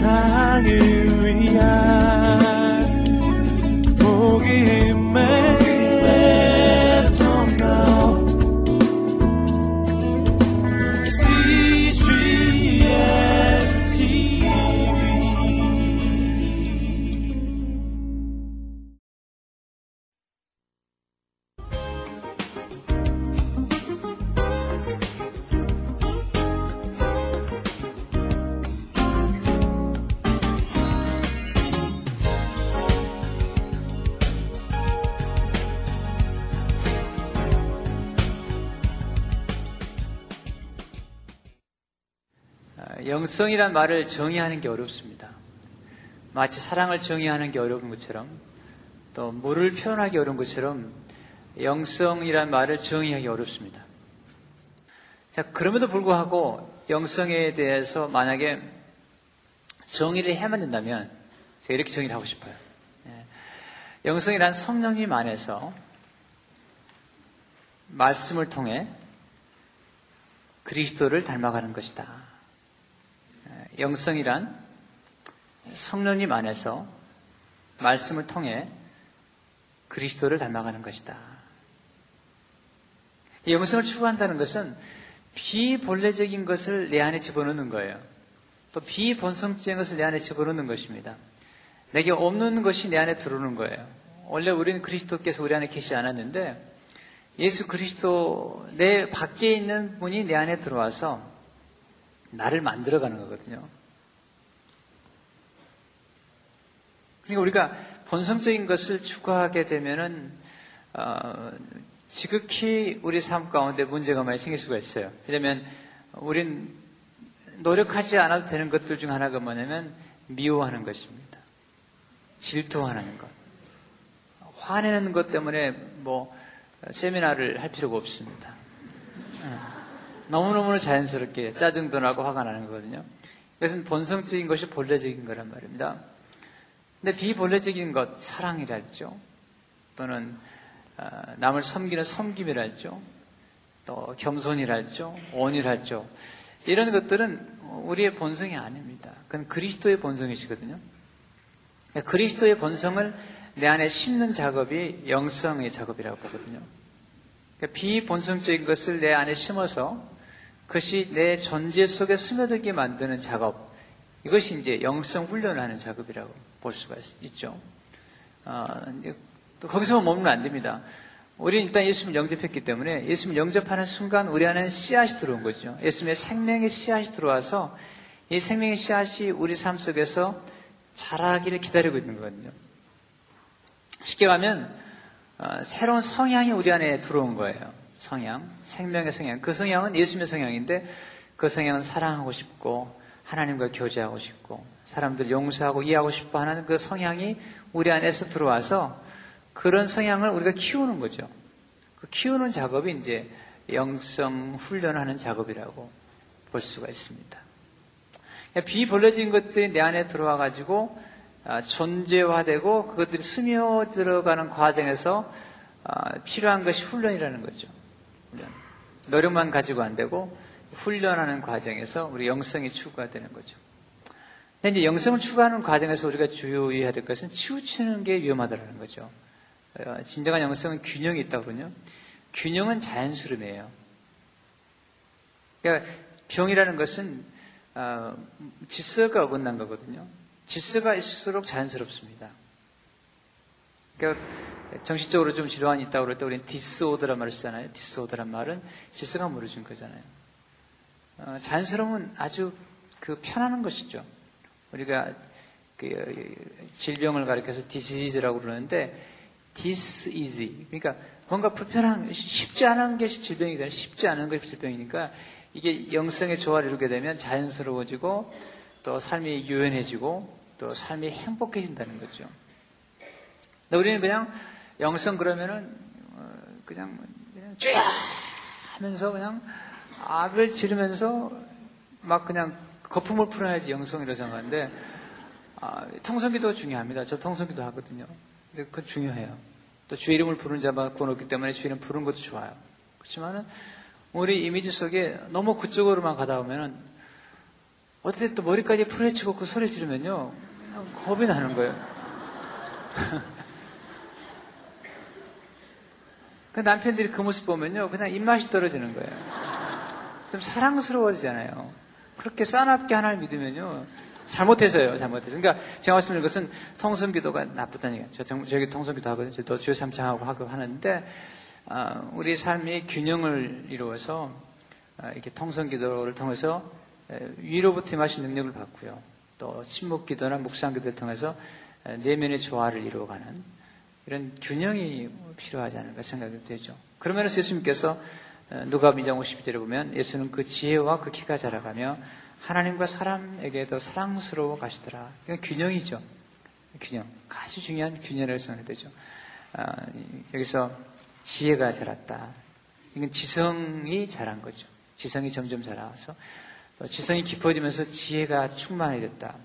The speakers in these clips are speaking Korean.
세상을 위한 영성이란 말을 정의하는 게 어렵습니다. 마치 사랑을 정의하는 게 어려운 것처럼 또 물을 표현하기 어려운 것처럼 영성이란 말을 정의하기 어렵습니다. 자, 그럼에도 불구하고 영성에 대해서 만약에 정의를 해만 된다면 제가 이렇게 정의를 하고 싶어요. 예. 영성이란 성령님 안에서 말씀을 통해 그리스도를 닮아가는 것이다. 영성이란 성령님 안에서 말씀을 통해 그리스도를 닮아가는 것이다. 영성을 추구한다는 것은 비본래적인 것을 내 안에 집어넣는 거예요. 또 비본성적인 것을 내 안에 집어넣는 것입니다. 내게 없는 것이 내 안에 들어오는 거예요. 원래 우리는 그리스도께서 우리 안에 계시지 않았는데 예수 그리스도 내 밖에 있는 분이 내 안에 들어와서 나를 만들어가는 거거든요. 그러니까 우리가 본성적인 것을 추구하게 되면은 어, 지극히 우리 삶 가운데 문제가 많이 생길 수가 있어요. 왜냐하면 우린 노력하지 않아도 되는 것들 중 하나가 뭐냐면 미워하는 것입니다. 질투하는 것. 화내는 것 때문에 뭐 세미나를 할 필요가 없습니다. 너무너무 자연스럽게 짜증도 나고 화가 나는 거거든요. 이것은 본성적인 것이 본래적인 거란 말입니다. 근데 비본래적인 것, 사랑이랄죠. 또는 어, 남을 섬기는 섬김이랄죠. 또 겸손이랄죠. 온이랄죠. 이런 것들은 우리의 본성이 아닙니다. 그건 그리스도의 본성이시거든요. 그리스도의 본성을 내 안에 심는 작업이 영성의 작업이라고 보거든요. 그러니까 비본성적인 것을 내 안에 심어서 그것이 내 존재 속에 스며들게 만드는 작업. 이것이 이제 영성 훈련을 하는 작업이라고 볼 수가 있죠. 어, 또 거기서만 머무면 안 됩니다. 우리는 일단 예수님을 영접했기 때문에 예수님을 영접하는 순간 우리 안에는 씨앗이 들어온 거죠. 예수님의 생명의 씨앗이 들어와서 이 생명의 씨앗이 우리 삶 속에서 자라기를 기다리고 있는 거거든요. 쉽게 말하면 어, 새로운 성향이 우리 안에 들어온 거예요. 성향, 생명의 성향. 그 성향은 예수님의 성향인데 그 성향은 사랑하고 싶고 하나님과 교제하고 싶고 사람들 용서하고 이해하고 싶어 하는 그 성향이 우리 안에서 들어와서 그런 성향을 우리가 키우는 거죠. 그 키우는 작업이 이제 영성 훈련하는 작업이라고 볼 수가 있습니다. 비벌려진 것들이 내 안에 들어와 가지고 아, 존재화되고 그것들이 스며 들어가는 과정에서 아, 필요한 것이 훈련이라는 거죠. 훈련. 노력만 가지고 안 되고 훈련하는 과정에서 우리 영성이 추구가 되는 거죠. 근데 이제 영성을 추구하는 과정에서 우리가 주의해야 될 것은 치우치는 게 위험하다는 거죠. 어, 진정한 영성은 균형이 있다거든요. 균형은 자연스름이에요. 그러니까 병이라는 것은 어, 질서가 어긋난 거거든요. 질서가 있을수록 자연스럽습니다. 그러니까 정신적으로 좀 질환이 있다고 그럴 때 우리는 디스오더란 말을 쓰잖아요. 디스오더란 말은 질서가 무너진 거잖아요. 어, 자연스러움은 아주 그 편안한 것이죠. 우리가 그 질병을 가리켜서 disease라고 그러는데 dis ease 그러니까 뭔가 불편한 쉽지 않은 것이 질병이다. 쉽지 않은 것이 질병이니까 이게 영성의 조화를 이루게 되면 자연스러워지고 또 삶이 유연해지고 또 삶이 행복해진다는 거죠. 근데 우리는 그냥 영성 그러면은 어, 그냥 그냥 쭉 하면서 그냥 악을 지르면서 막 그냥 거품을 풀어야지 영성이라고 생각하는데 아, 통성기도 중요합니다. 저 통성기도 하거든요. 근데 그건 중요해요. 또 주의 이름을 부르는 자만 구원없기 때문에 주의 이름 부르는 것도 좋아요. 그렇지만은 우리 이미지 속에 너무 그쪽으로만 가다 보면은 때또 머리까지 풀어치고 그 소리를 지르면요. 겁이 나는 거예요. 그 남편들이 그 모습 보면요. 그냥 입맛이 떨어지는 거예요. 좀 사랑스러워지잖아요. 그렇게 싸납게 하나를 믿으면요. 잘못해서요, 잘못해서. 그러니까 제가 말씀드린 것은 통성기도가 나쁘다는 얘기예요. 저, 저기 통성기도 하거든요. 저도 주여 삼창하고 하고 하는데, 어, 우리 삶이 균형을 이루어서, 어, 이렇게 통성기도를 통해서 위로부터 임하신 능력을 받고요. 또 침묵기도나 묵상기도를 통해서 내면의 조화를 이루어가는 이런 균형이 필요하지 않을까 생각이 되죠. 그러면서 예수님께서 누가 민장 52절에 보면 예수는 그 지혜와 그 키가 자라가며 하나님과 사람에게 더 사랑스러워 가시더라. 이건 균형이죠. 균형. 아주 중요한 균형을 생각이 되죠. 아, 여기서 지혜가 자랐다. 이건 지성이 자란 거죠. 지성이 점점 자라서 지성이 깊어지면서 지혜가 충만해졌다.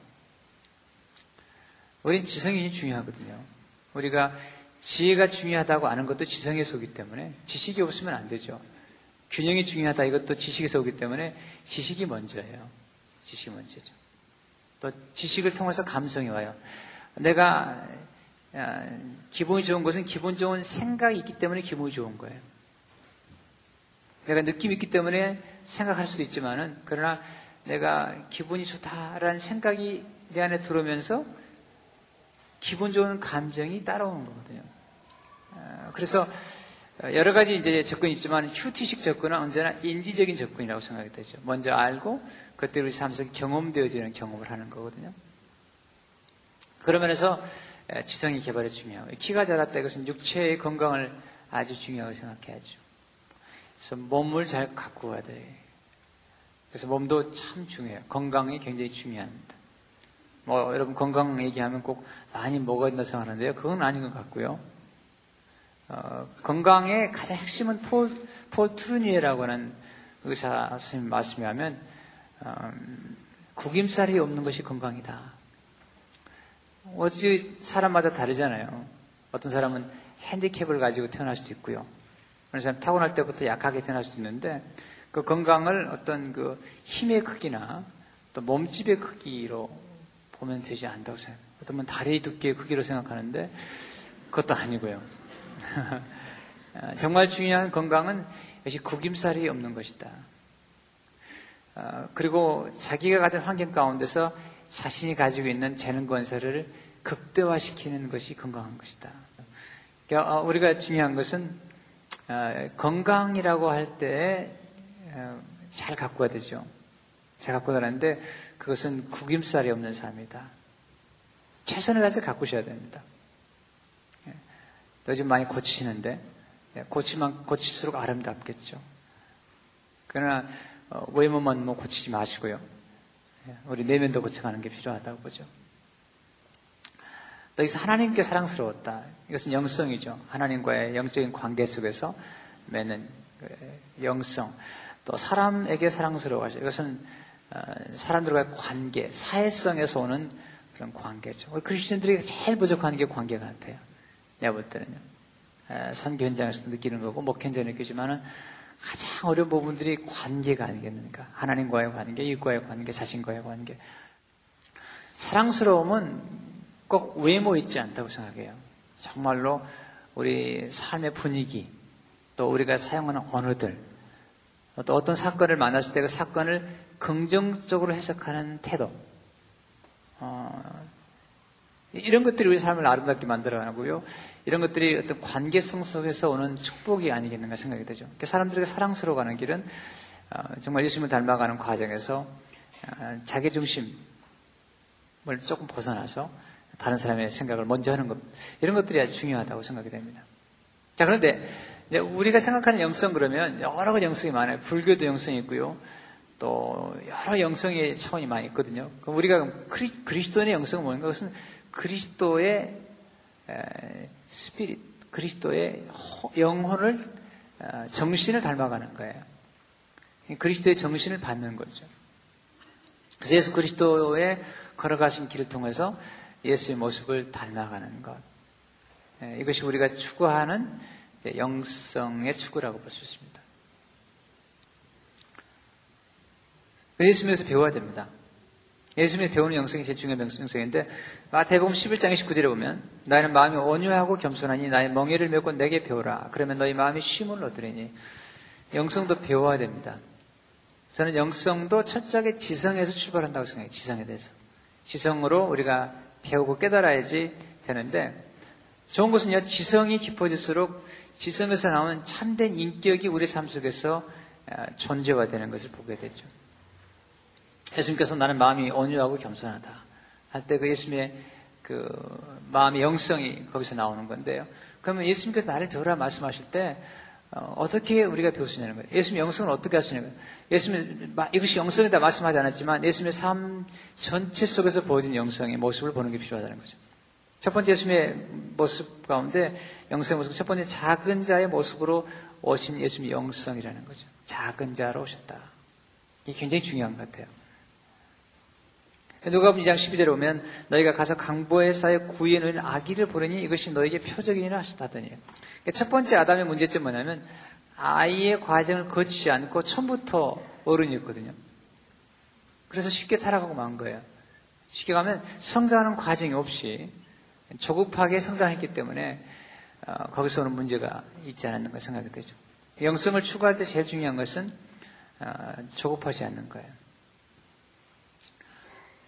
우린 지성이 중요하거든요. 우리가 지혜가 중요하다고 아는 것도 지성에 속기 때문에 지식이 없으면 안 되죠. 균형이 중요하다 이것도 지식에 속기 때문에 지식이 먼저예요. 지식이 먼저죠. 또 지식을 통해서 감성이 와요. 내가 아, 기분이 좋은 것은 기분 좋은 생각이 있기 때문에 기분이 좋은 거예요. 내가 느낌이 있기 때문에 생각할 수도 있지만은 그러나 내가 기분이 좋다라는 생각이 내 안에 들어오면서 기분 좋은 감정이 따라오는 거거든요. 아, 그래서 여러 가지 이제 접근이 있지만 휴티식 접근은 언제나 인지적인 접근이라고 생각이 되죠. 먼저 알고 그때 우리 삶 속에 경험되어지는 경험을 하는 거거든요. 그러면서 지성이 개발이 중요하고 키가 자랐다 이것은 육체의 건강을 아주 중요하게 생각해야죠. 그래서 몸을 잘 와야 돼. 그래서 몸도 참 중요해요. 건강이 굉장히 중요합니다. 뭐 여러분 건강 얘기하면 꼭 많이 먹어야 된다 생각하는데요. 그건 아닌 것 같고요. 어, 건강의 가장 핵심은 포, 포트루니에라고 하는 의사 선생님 말씀이 하면 어, 구김살이 없는 것이 건강이다. 어찌 사람마다 다르잖아요. 어떤 사람은 핸디캡을 가지고 태어날 수도 있고요. 어느 사람 타고날 때부터 약하게 태어날 수도 있는데 그 건강을 어떤 그 힘의 크기나 또 몸집의 크기로 보면 되지 않다고 생각해요. 어떤 분 다리 두께의 크기로 생각하는데 그것도 아니고요. 정말 중요한 건강은 역시 구김살이 없는 것이다. 어, 그리고 자기가 가진 환경 가운데서 자신이 가지고 있는 재능 건설을 극대화시키는 것이 건강한 것이다. 그러니까 어, 우리가 중요한 것은 어, 건강이라고 할 때 잘 갖고 와야 되죠. 잘 갖고 가는데 그것은 구김살이 없는 삶이다. 최선을 다해서 가꾸셔야 됩니다. 예. 요즘 많이 고치시는데 예, 고치만 고칠수록 아름답겠죠. 그러나 어, 외모만 뭐 고치지 마시고요. 예, 우리 내면도 고쳐가는 게 필요하다고 보죠. 또 여기서 하나님께 사랑스러웠다. 이것은 영성이죠. 하나님과의 영적인 관계 속에서 맺는 그 영성. 또 사람에게 사랑스러워하죠. 이것은 어, 사람들과의 관계, 사회성에서 오는 그런 관계죠. 우리 크리스천들이 제일 부족한 게 관계 같아요. 내가 볼 때는요. 선교 현장에서 느끼는 거고, 목회 현장에 느끼지만은 가장 어려운 부분들이 관계가 아니겠습니까? 하나님과의 관계, 이과의 관계, 자신과의 관계. 사랑스러움은 꼭 외모 있지 않다고 생각해요. 정말로 우리 삶의 분위기, 또 우리가 사용하는 언어들, 또 어떤 사건을 만났을 때 그 사건을 긍정적으로 해석하는 태도, 어, 이런 것들이 우리 삶을 아름답게 만들어 가고요. 이런 것들이 어떤 관계성 속에서 오는 축복이 아니겠는가 생각이 되죠. 사람들에게 사랑스러워 가는 길은 어, 정말 예수님을 닮아가는 과정에서 어, 자기 중심을 조금 벗어나서 다른 사람의 생각을 먼저 하는 것 이런 것들이 아주 중요하다고 생각이 됩니다. 자 그런데 우리가 생각하는 영성 그러면 여러 가지 영성이 많아요. 불교도 영성이 있고요. 또 여러 영성의 차원이 많이 있거든요. 그럼 우리가 그리, 그리스도의 영성은 뭔가 그것은 그리스도의 에, 스피릿, 그리스도의 영혼을 어, 정신을 닮아가는 거예요. 그리스도의 정신을 받는 거죠. 그래서 예수 그리스도의 걸어가신 길을 통해서 예수의 모습을 닮아가는 것. 이것이 우리가 추구하는 영성의 추구라고 볼 수 있습니다. 예수님에서 배워야 됩니다. 예수님이 배우는 영성이 제일 중요한 영성인데 마태복음 11장 29절에 보면 나는 마음이 온유하고 겸손하니 나의 멍에를 메고 내게 배우라. 그러면 너희 마음이 쉼을 얻으리니 영성도 배워야 됩니다. 저는 영성도 철저하게 지성에서 출발한다고 생각해요. 지성에 대해서. 지성으로 우리가 배우고 깨달아야지 되는데 좋은 것은요. 지성이 깊어질수록 지성에서 나오는 참된 인격이 우리 삶 속에서 아, 존재가 되는 것을 보게 되죠. 예수님께서 나는 마음이 온유하고 겸손하다 할 때 그 예수님의 그 마음의 영성이 거기서 나오는 건데요. 그러면 예수님께서 나를 배우라 말씀하실 때 어, 떻게 우리가 배울 수 있냐는 거예요. 예수님의 영성을 어떻게 할 수 있냐는 거예요. 예수님 이것이 영성이다 말씀하지 않았지만 예수님의 삶 전체 속에서 보여진 영성의 모습을 보는 게 필요하다는 거죠. 첫 번째 예수님의 모습 가운데 영성의 모습 첫 번째 작은 자의 모습으로 오신 예수님의 영성이라는 거죠. 작은 자로 오셨다. 이게 굉장히 중요한 것 같아요. 누가 보면 2장 12절에 보면 너희가 가서 강보의 사에 구에 놓인 아기를 보려니 이것이 너에게 표적이니라 하셨다더니 그러니까 첫 번째 아담의 문제점 뭐냐면 아이의 과정을 거치지 않고 처음부터 어른이었거든요. 그래서 쉽게 타락하고 만 거예요. 쉽게 가면 성장하는 과정이 없이 조급하게 성장했기 때문에 어, 거기서 오는 문제가 있지 않았는가 생각이 되죠. 영성을 추구할 때 제일 중요한 것은 어, 조급하지 않는 거예요.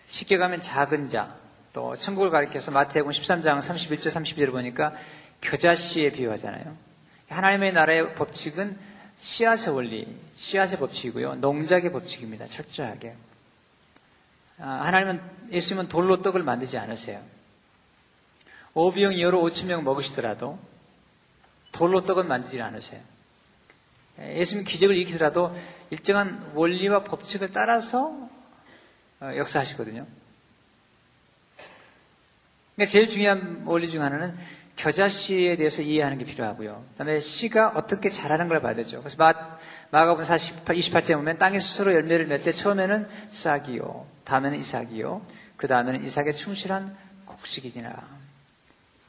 쉽게 가면 작은 자, 또 천국을 가리켜서 마태복음 13장 31절 32절을 보니까 겨자씨에 비유하잖아요. 하나님의 나라의 법칙은 씨앗의 원리, 씨앗의 법칙이고요. 농작의 법칙입니다. 철저하게. 아, 하나님은 예수님은 돌로 떡을 만들지 않으세요. 오비용 이어로 5천 명 먹으시더라도 돌로 떡을 만들지 않으세요. 예수님 기적을 일으키더라도 일정한 원리와 법칙을 따라서 어, 역사하시거든요. 그러니까 제일 중요한 원리 중 하나는 겨자씨에 대해서 이해하는 게 필요하고요. 그 다음에 씨가 어떻게 자라는 걸 봐야 되죠. 그래서 마, 마가복음 48, 28째 보면 땅에 스스로 열매를 맺때 처음에는 싹이요. 다음에는 이삭이요. 그 다음에는 이삭의 충실한 곡식이니라.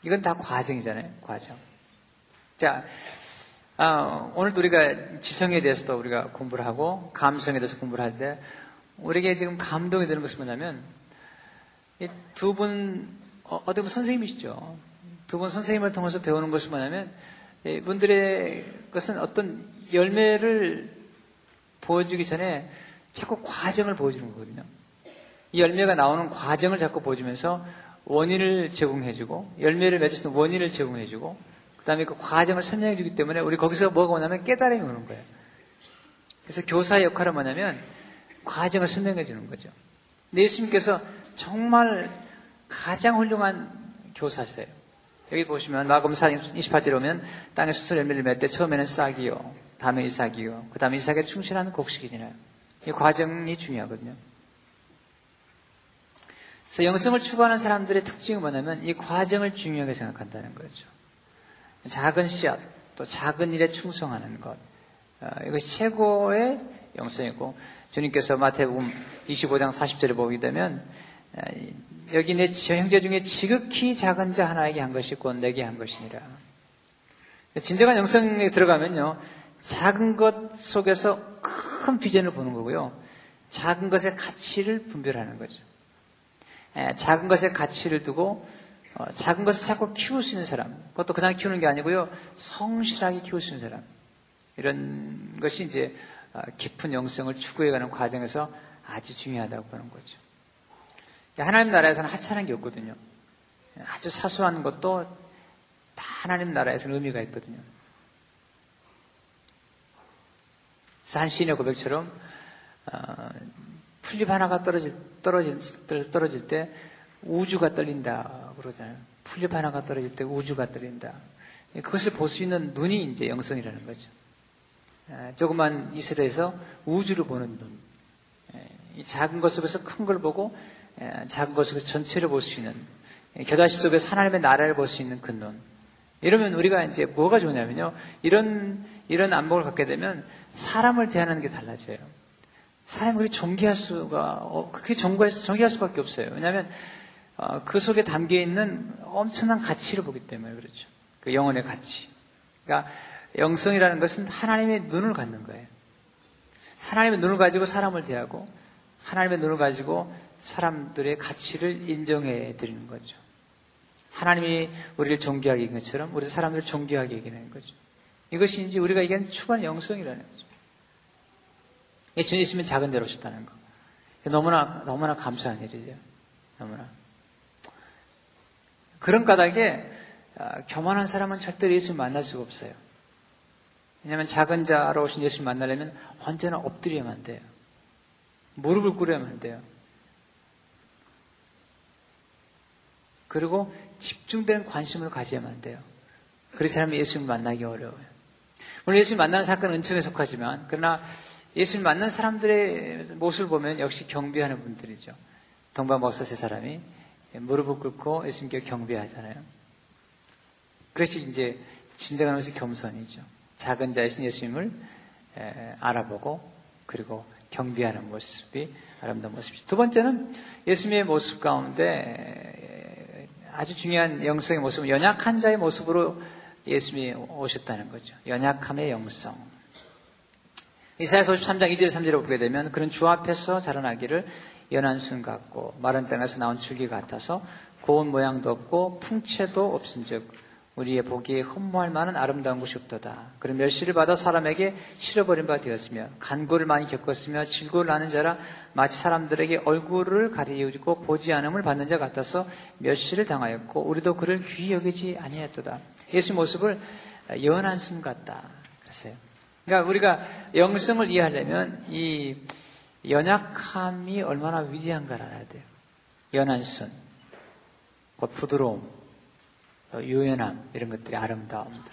이건 다 과정이잖아요. 과정. 자, 아, 오늘도 우리가 지성에 대해서도 우리가 공부를 하고 감성에 대해서 공부를 할때 우리에게 지금 감동이 되는 것은 뭐냐면 두 분, 어, 어떻게 보면 선생님이시죠. 두 분 선생님을 통해서 배우는 것은 뭐냐면 이분들의 것은 어떤 열매를 보여주기 전에 자꾸 과정을 보여주는 거거든요. 이 열매가 나오는 과정을 자꾸 보여주면서 원인을 제공해주고 열매를 맺을 수 있는 원인을 제공해주고 그 다음에 그 과정을 설명해주기 때문에 우리 거기서 뭐가 오냐면 깨달음이 오는 거예요. 그래서 교사의 역할은 뭐냐면 과정을 설명해 주는 거죠. 예수님께서 정말 가장 훌륭한 교사세요. 여기 보시면 마금 28절에 오면 땅에 수술 열매를 맺때 처음에는 싹이요. 다음에 이삭이요. 그 다음에 이삭에 충실한 곡식이니라. 이 과정이 중요하거든요. 그래서 영성을 추구하는 사람들의 특징은 뭐냐면 이 과정을 중요하게 생각한다는 거죠. 작은 씨앗, 또 작은 일에 충성하는 것. 어, 이것이 최고의 영성이고 주님께서 마태복음 25장 40절에 보게 되면 여기 내 형제 중에 지극히 작은 자 하나에게 한 것이 곧 내게 한 것이니라. 진정한 영성에 들어가면요. 작은 것 속에서 큰 비전을 보는 거고요. 작은 것의 가치를 분별하는 거죠. 작은 것의 가치를 두고 어, 작은 것을 자꾸 키울 수 있는 사람. 그것도 그냥 키우는 게 아니고요. 성실하게 키울 수 있는 사람. 이런 것이 이제 아, 깊은 영성을 추구해가는 과정에서 아주 중요하다고 보는 거죠. 하나님 나라에서는 하찮은 게 없거든요. 아주 사소한 것도 다 하나님 나라에서는 의미가 있거든요. 산 시인의 고백처럼 어, 풀잎 하나가 떨어질, 떨어질, 떨어질 때 우주가 떨린다 그러잖아요. 풀잎 하나가 떨어질 때 우주가 떨린다. 그것을 볼 수 있는 눈이 이제 영성이라는 거죠. 조그만 이스라엘에서 우주를 보는 눈. 이 작은 것 속에서 큰 걸 보고 작은 것 속에서 전체를 볼 수 있는 겨다시 속에서 하나님의 나라를 볼 수 있는 그 눈. 이러면 우리가 이제 뭐가 좋냐면요. 이런 이런 안목을 갖게 되면 사람을 대하는 게 달라져요. 사람을 존귀할 수가 어, 그렇게 존귀할, 존귀할 수밖에 없어요. 왜냐하면 어, 그 속에 담겨 있는 엄청난 가치를 보기 때문에 그렇죠. 그 영혼의 가치. 그러니까 영성이라는 것은 하나님의 눈을 갖는 거예요. 하나님의 눈을 가지고 사람을 대하고 하나님의 눈을 가지고 사람들의 가치를 인정해 드리는 거죠. 하나님이 우리를 존귀하게 여긴 것처럼 우리 사람들을 존귀하게 여기는 거죠. 이것이 이제 우리가 얘기하는 추구한 영성이라는 거죠. 주님 있으면 작은 데로 오셨다는 거. 너무나, 너무나 감사한 일이에요. 너무나. 그런 까닭에 아, 교만한 사람은 절대로 예수님 만날 수가 없어요. 왜냐하면 작은 자로 오신 예수님 만나려면 언제나 엎드려야만 돼요. 무릎을 꿇어야만 돼요. 그리고 집중된 관심을 가져야만 돼요. 그렇지 않으면 예수님 만나기 어려워요. 물론 예수님 만나는 사건은 은총에 속하지만 그러나 예수님 만난 사람들의 모습을 보면 역시 경비하는 분들이죠. 동방 목사 세 사람이 무릎을 꿇고 예수님께 경비하잖아요. 그것이 이제 진정한 것이 겸손이죠. 작은 자이신 예수님을 알아보고 그리고 경비하는 모습이 아름다운 모습이죠. 두 번째는 예수님의 모습 가운데 아주 중요한 영성의 모습은 연약한 자의 모습으로 예수님이 오셨다는 거죠. 연약함의 영성. 이사야서 53장 2절 3절을 보게 되면 그런 주 앞에서 자라나기를 연한 순 같고 마른 땅에서 나온 줄기 같아서 고운 모양도 없고 풍채도 없은즉 우리의 보기에 흠모할 만한 아름다운 것이 없도다. 그런 멸시를 받아 사람에게 실어버린 바 되었으며 간고를 많이 겪었으며 질고를 하는 자라 마치 사람들에게 얼굴을 가리우고 보지 않음을 받는 자 같아서 멸시를 당하였고 우리도 그를 귀히 여기지 아니했도다. 예수 모습을 연한 순 같다. 그랬어요. 그러니까 우리가 영성을 이해하려면 이 연약함이 얼마나 위대한가를 알아야 돼요. 연한 순, 부드러움, 유연함 이런 것들이 아름다움들.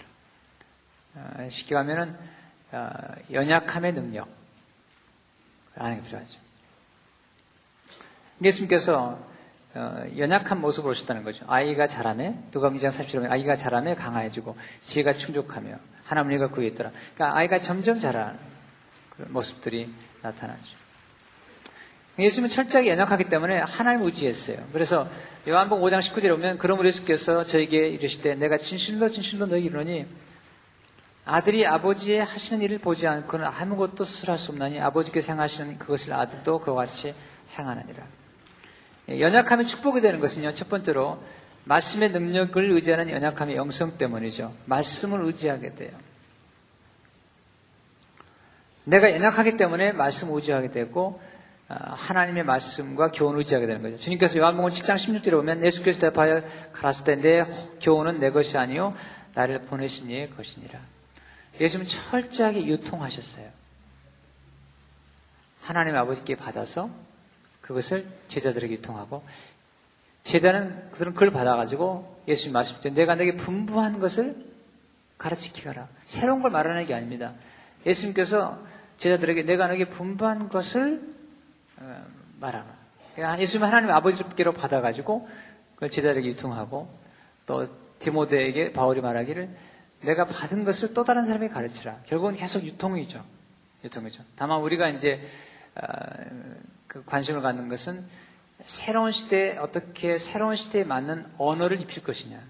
어, 쉽게 가면은 어, 연약함의 능력 아는 게 필요하죠. 예수님께서 어, 연약한 모습을 오셨다는 거죠. 아이가 자라매 누가 2장 37절 아이가 자라매 강화해지고 지혜가 충족하며 하나님과 구에 있더라. 그러니까 아이가 점점 자라는 그런 모습들이 나타나죠. 예수님은 철저하게 연약하기 때문에 하나님을 의지했어요. 그래서 요한복음 5장 19절에 보면 그러므로 예수께서 저에게 이르시되 내가 진실로 진실로 너희 이르노니 아들이 아버지의 하시는 일을 보지 않고는 아무것도 스스로 할수 없나니 아버지께서 행하시는 그것을 아들도 그와 같이 행하느니라. 연약함이 축복이 되는 것은요. 첫 번째로 말씀의 능력을 의지하는 연약함의 영성 때문이죠. 말씀을 의지하게 돼요. 내가 연약하기 때문에 말씀을 의지하게 되고 아, 하나님의 말씀과 교훈을 의지하게 되는 거죠. 주님께서 요한복음 7장 16절에 보면 예수께서 대파하여 가라사대 내 교훈은 내 것이 아니요 나를 보내신 이의 것이니라. 예수님은 철저하게 유통하셨어요. 하나님 아버지께 받아서 그것을 제자들에게 유통하고 제자는 그들은 그걸 받아가지고 예수님 말씀 때 내가 내게 분부한 것을 가르치기 가라. 새로운 걸 말하는 게 아닙니다. 예수님께서 제자들에게 내가 내게 분부한 것을 어, 말하는. 그러니까 예수님 하나님 아버지께로 받아가지고 그걸 제자들에게 유통하고 또 디모데에게 바울이 말하기를 내가 받은 것을 또 다른 사람에게 가르치라. 결국은 계속 유통이죠. 유통이죠. 다만 우리가 이제 어, 그 관심을 갖는 것은 새로운 시대에 어떻게 새로운 시대에 맞는 언어를 입힐 것이냐.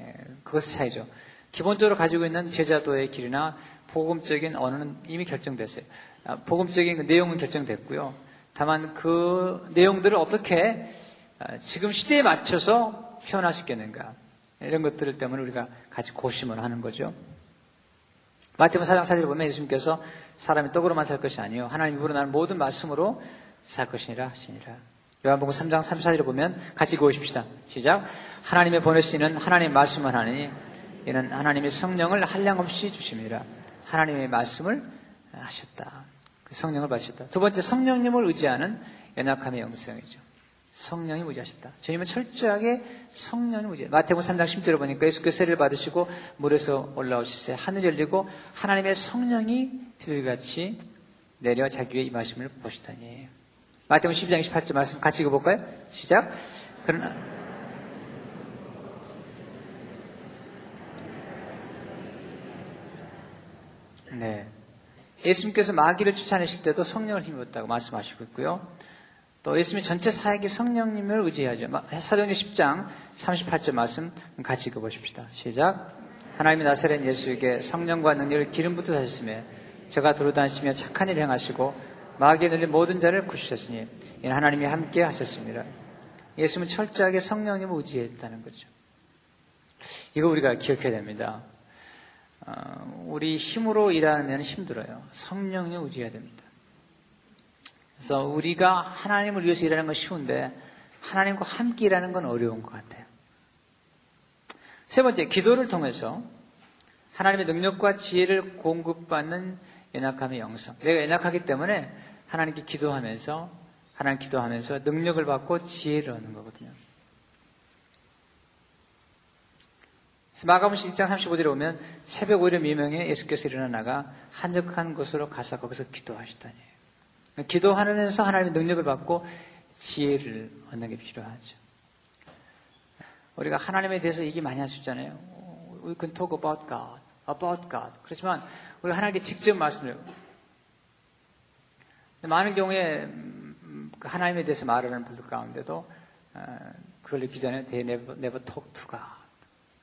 예, 그것의 차이죠. 기본적으로 가지고 있는 제자도의 길이나 복음적인 언어는 이미 결정됐어요. 아, 복음적인 그 내용은 결정됐고요. 다만 그 내용들을 어떻게 아, 지금 시대에 맞춰서 표현할 수 있겠는가. 이런 것들 때문에 우리가 같이 고심을 하는 거죠. 마태복 사장 사절을 보면 예수님께서 사람이 떡으로만 살 것이 아니요 하나님 우러나는 모든 말씀으로 살 것이니라 하시니라. 요한복음 3장 34절을 보면 같이 읽어보십시다. 시작. 하나님의 보내시는 하나님 말씀을 하니 이는 하나님의 성령을 한량없이 주심이라. 하나님의 말씀을 하셨다. 성령을 받으셨다. 두 번째 성령님을 의지하는 연약함의 영성이죠. 성령이 의지하셨다. 주님은 철저하게 성령을 의지. 마태복음 3장 10절을 보니까 예수께서 세를 받으시고 물에서 올라오시세 하늘 열리고 하나님의 성령이 비둘기같이 내려 자기 위에 임하심을 보시다니. 마태복음 12장 28절 말씀 같이 읽어볼까요? 시작. 그러나 네. 예수님께서 마귀를 쫓아내실 때도 성령을 힘입었다고 말씀하시고 있고요. 또 예수님의 전체 사역이 성령님을 의지하죠. 사도행전 10장 38절 말씀 같이 읽어보십시다. 시작. 하나님의 나사렛 예수에게 성령과 능력을 기름부터 하셨으며 제가 두루다니시며 착한 일 행하시고 마귀에 눌린 모든 자를 구시셨으니 이는 하나님이 함께 하셨습니다. 예수님은 철저하게 성령님을 의지했다는 거죠. 이거 우리가 기억해야 됩니다. 어, 우리 힘으로 일하면 힘들어요. 성령님 의지해야 됩니다. 그래서 우리가 하나님을 위해서 일하는 건 쉬운데 하나님과 함께 일하는 건 어려운 것 같아요. 세 번째, 기도를 통해서 하나님의 능력과 지혜를 공급받는 연약함의 영성. 내가 연약하기 때문에 하나님께 기도하면서 하나님 기도하면서 능력을 받고 지혜를 얻는 거거든요. 마가복음 1장 35절에 오면 새벽 5일에 미명에 예수께서 일어나 나가 한적한 곳으로 가서 거기서 기도하시다니. 기도하면서 하나님의 능력을 받고 지혜를 얻는 게 필요하죠. 우리가 하나님에 대해서 얘기 많이 있잖아요. We can talk about God, about God. 그렇지만 우리가 하나님께 직접 말씀을 많은 경우에 그 하나님에 대해서 말하는 분들 가운데도 어, 그걸 느끼기 전에 they never, never talk to God.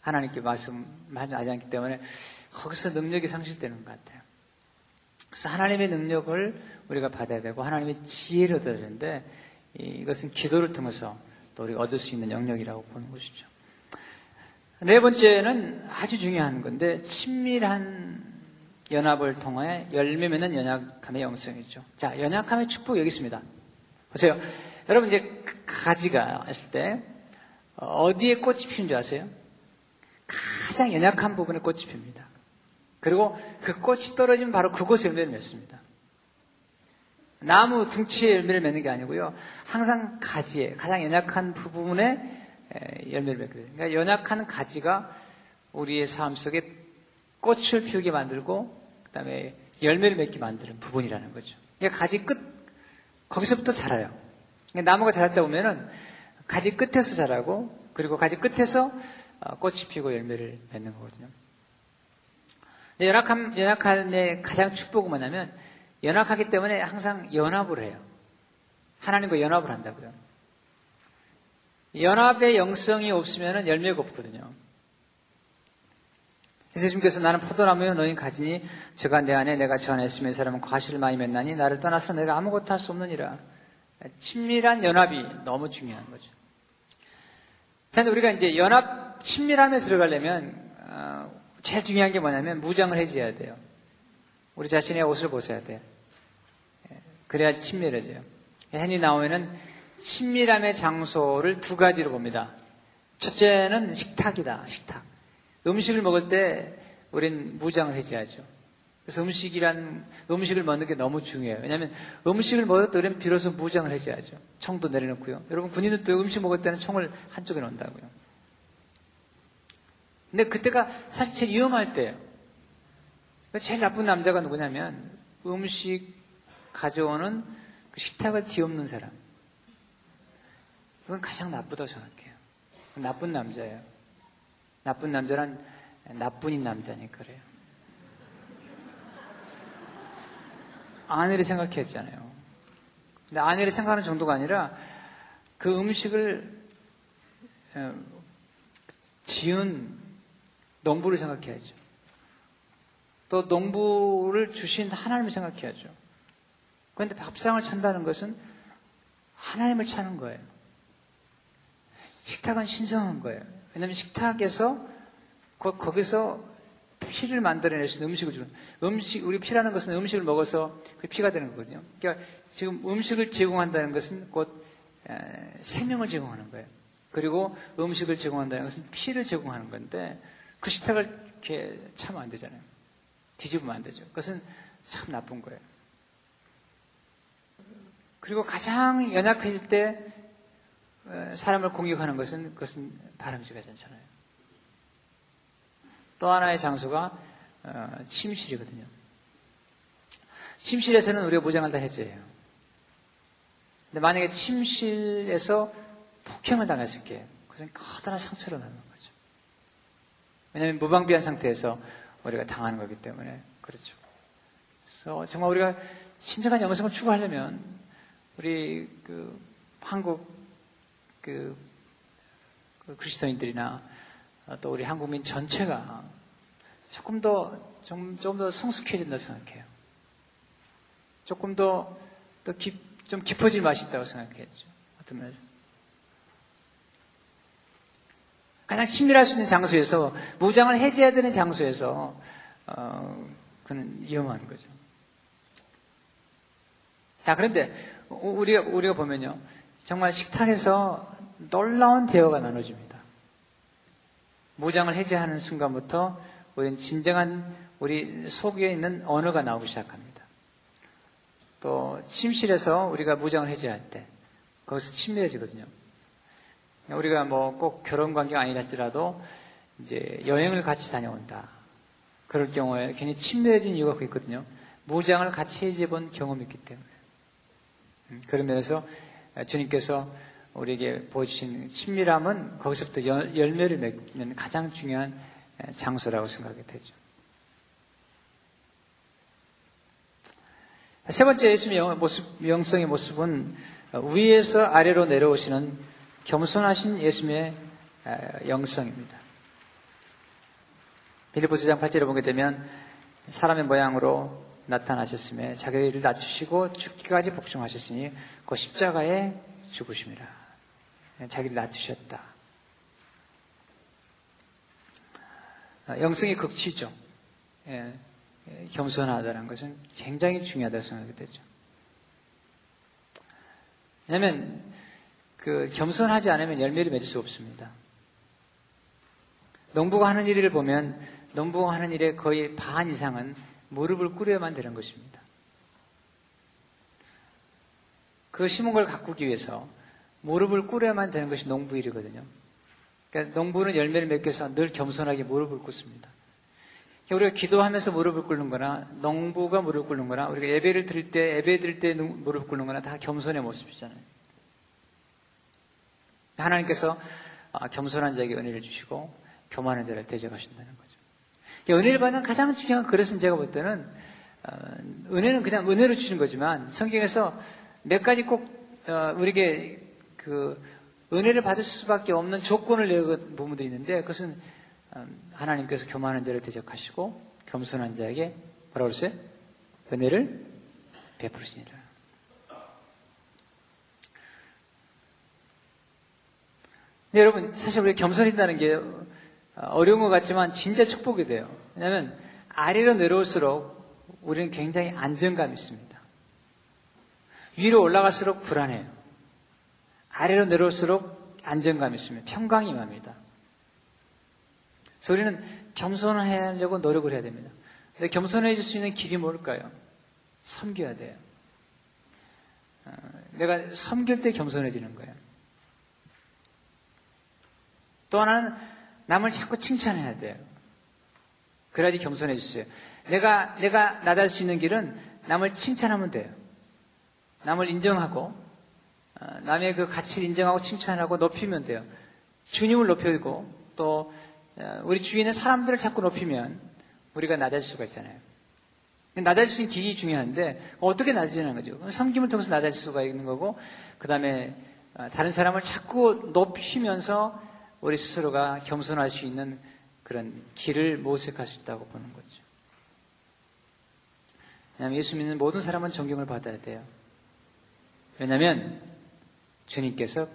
하나님께 말씀하지 않기 때문에 거기서 능력이 상실되는 것 같아요. 그래서 하나님의 능력을 우리가 받아야 되고 하나님의 지혜를 얻어야 되는데 이것은 기도를 통해서 또 우리가 얻을 수 있는 영역이라고 보는 것이죠. 네 번째는 아주 중요한 건데 친밀한 연합을 통해 열매 맺는 연약함의 영성이죠. 자, 연약함의 축복 여기 있습니다. 보세요. 여러분 이제 가지가 있을 때 어디에 꽃이 피는 줄 아세요? 가장 연약한 부분에 꽃이 핍니다. 그리고 그 꽃이 떨어지면 바로 그곳에 열매를 맺습니다. 나무 둥치에 열매를 맺는 게 아니고요. 항상 가지에 가장 연약한 부분에 열매를 맺거든요. 그러니까 연약한 가지가 우리의 삶 속에 꽃을 피우게 만들고 그다음에 열매를 맺게 만드는 부분이라는 거죠. 그러니까 가지 끝 거기서부터 자라요. 그러니까 나무가 때 보면은 가지 끝에서 자라고 그리고 가지 끝에서 어, 꽃이 피고 열매를 맺는 거거든요. 연약함, 연약함의 가장 축복은 뭐냐면 연약하기 때문에 항상 연합을 해요. 하나님과 연합을 한다고요. 연합의 영성이 없으면 열매가 없거든요. 예수님께서 나는 포도나무요 너희 가지니 저가 내 안에 내가 전했으면 사람은 과실을 많이 맺나니 나를 떠나서 내가 아무것도 할 수 없느니라. 친밀한 연합이 너무 중요한 거죠. 그런데 우리가 이제 연합 친밀함에 들어가려면 어, 제일 중요한 게 뭐냐면 무장을 해줘야 돼요. 우리 자신의 옷을 벗어야 돼요. 예, 그래야지 친밀해져요. 헨이 나오면은 친밀함의 장소를 두 가지로 봅니다. 첫째는 식탁이다. 식탁. 음식을 먹을 때 우린 무장을 해줘야죠. 그래서 음식이란 음식을 먹는 게 너무 중요해요. 왜냐하면 음식을 먹을 때 우리는 비로소 무장을 해줘야죠. 총도 내려놓고요. 여러분 군인들도 음식 먹을 때는 총을 한쪽에 놓는다고요. 근데 그때가 사실 제일 위험할 때예요. 제일 나쁜 남자가 누구냐면 음식 가져오는 그 식탁을 뒤엎는 사람. 그건 가장 나쁘다고 생각해요. 나쁜 남자예요. 나쁜 남자란 나쁜인 남자니까 그래요. 아내를 생각했잖아요. 근데 아내를 생각하는 정도가 아니라 그 음식을 어, 지은 농부를 생각해야죠. 또 농부를 주신 하나님을 생각해야죠. 그런데 밥상을 찬다는 것은 하나님을 차는 거예요. 식탁은 신성한 거예요. 왜냐하면 식탁에서 거기서 피를 있는 음식을 주는 음식 우리 피라는 것은 음식을 먹어서 그 피가 되는 거거든요. 그러니까 지금 음식을 제공한다는 것은 곧 생명을 제공하는 거예요. 그리고 음식을 제공한다는 것은 피를 제공하는 건데 그 식탁을 이렇게 차면 안 되잖아요. 뒤집으면 안 되죠. 그것은 참 나쁜 거예요. 그리고 가장 연약해질 때 사람을 공격하는 것은 그것은 바람직하지 않잖아요. 또 하나의 장소가 어, 침실이거든요. 침실에서는 우리가 무장을 다 해줘요. 근데 만약에 침실에서 폭행을 당했을 게 그것은 커다란 상처로 남는 거죠. 왜냐하면 무방비한 상태에서 우리가 당하는 거기 때문에 그렇죠. 그래서 정말 우리가 진정한 영성을 추구하려면 우리 그 한국 그, 그 그리스도인들이나 또 우리 한국민 전체가 조금 더, 좀, 좀 더 성숙해진다 생각해요. 조금 더또 깊, 좀 깊어질 맛이 있다고 생각했죠. 어떤 면에서. 가장 친밀할 수 있는 장소에서, 무장을 해제해야 되는 장소에서, 어, 그는 위험한 거죠. 자, 그런데 우리가, 우리가 보면요. 정말 식탁에서 놀라운 대화가 나눠집니다. 무장을 해제하는 순간부터 우리는 진정한 우리 속에 있는 언어가 나오기 시작합니다. 또 침실에서 우리가 무장을 해제할 때 거기서 친밀해지거든요. 우리가 뭐 꼭 결혼 관계가 아니랄지라도 이제 여행을 같이 다녀온다. 그럴 경우에 괜히 친밀해진 이유가 있거든요. 무장을 같이 해제해 본 경험이 있기 때문에. 음, 그런 면에서 주님께서 우리에게 보여주신 친밀함은 거기서부터 열매를 맺는 가장 중요한 장소라고 생각이 되죠. 세 번째 예수님의 모습, 영성의 모습은 위에서 아래로 내려오시는 겸손하신 예수님의 영성입니다. 빌리포스 장 8절에 보게 되면 사람의 모양으로 나타나셨음에 자기를 낮추시고 죽기까지 복종하셨으니 그 십자가에 죽으심이라. 자기를 낮추셨다. 영성의 극치죠. 예, 겸손하다는 것은 굉장히 중요하다고 생각이 되죠. 왜냐하면 그 겸손하지 않으면 열매를 맺을 수 없습니다. 농부가 하는 일을 보면 농부가 하는 일의 거의 반 이상은 무릎을 꿇어야만 되는 것입니다. 그 심은 걸 가꾸기 위해서 무릎을 꿇어야만 되는 것이 농부 일이거든요. 그러니까 농부는 열매를 맺기 위해서 늘 겸손하게 무릎을 꿇습니다. 그러니까 우리가 기도하면서 무릎을 꿇는 거나 농부가 무릎을 꿇는 거나 우리가 예배를 드릴 때 예배 드릴 때 무릎을 꿇는 거나 다 겸손의 모습이잖아요. 하나님께서 아, 겸손한 자에게 은혜를 주시고 교만한 자를 대적하신다는 거죠. 은혜를 받는 가장 중요한 그릇은 제가 볼 때는 어, 은혜는 그냥 은혜로 주신 거지만 성경에서 몇 가지 꼭 어, 우리에게 그 은혜를 받을 수밖에 없는 조건을 내는 부분들이 있는데 그것은 음, 하나님께서 교만한 자를 대적하시고 겸손한 자에게 뭐라고 그랬어요? 은혜를 베푸시니라. 네, 여러분 사실 우리가 겸손해진다는 게 어려운 것 같지만 진짜 축복이 돼요. 왜냐하면 아래로 내려올수록 우리는 굉장히 안정감이 있습니다. 위로 올라갈수록 불안해요. 아래로 내려올수록 안정감이 있습니다. 평강이 임합니다. 그래서 우리는 겸손하려고 노력을 해야 됩니다. 근데 겸손해질 수 있는 길이 뭘까요? 섬겨야 돼요. 어, 내가 섬길 때 겸손해지는 거예요. 또 하나는 남을 자꾸 칭찬해야 돼요. 그래야지 겸손해지세요. 내가, 내가 나달 수 있는 길은 남을 칭찬하면 돼요. 남을 인정하고, 어, 남의 그 가치를 인정하고 칭찬하고 높이면 돼요. 주님을 높이고, 또, 어, 우리 주위에 있는 사람들을 자꾸 높이면 우리가 낮아질 수가 있잖아요. 낮아질 수 있는 길이 중요한데, 어떻게 낮아지는 거죠? 섬김을 통해서 낮아질 수가 있는 거고, 그 다음에 어, 다른 사람을 자꾸 높이면서 우리 스스로가 겸손할 수 있는 그런 길을 모색할 수 있다고 보는 거죠. 왜냐하면 예수 믿는 모든 사람은 존경을 받아야 돼요. 왜냐하면 주님께서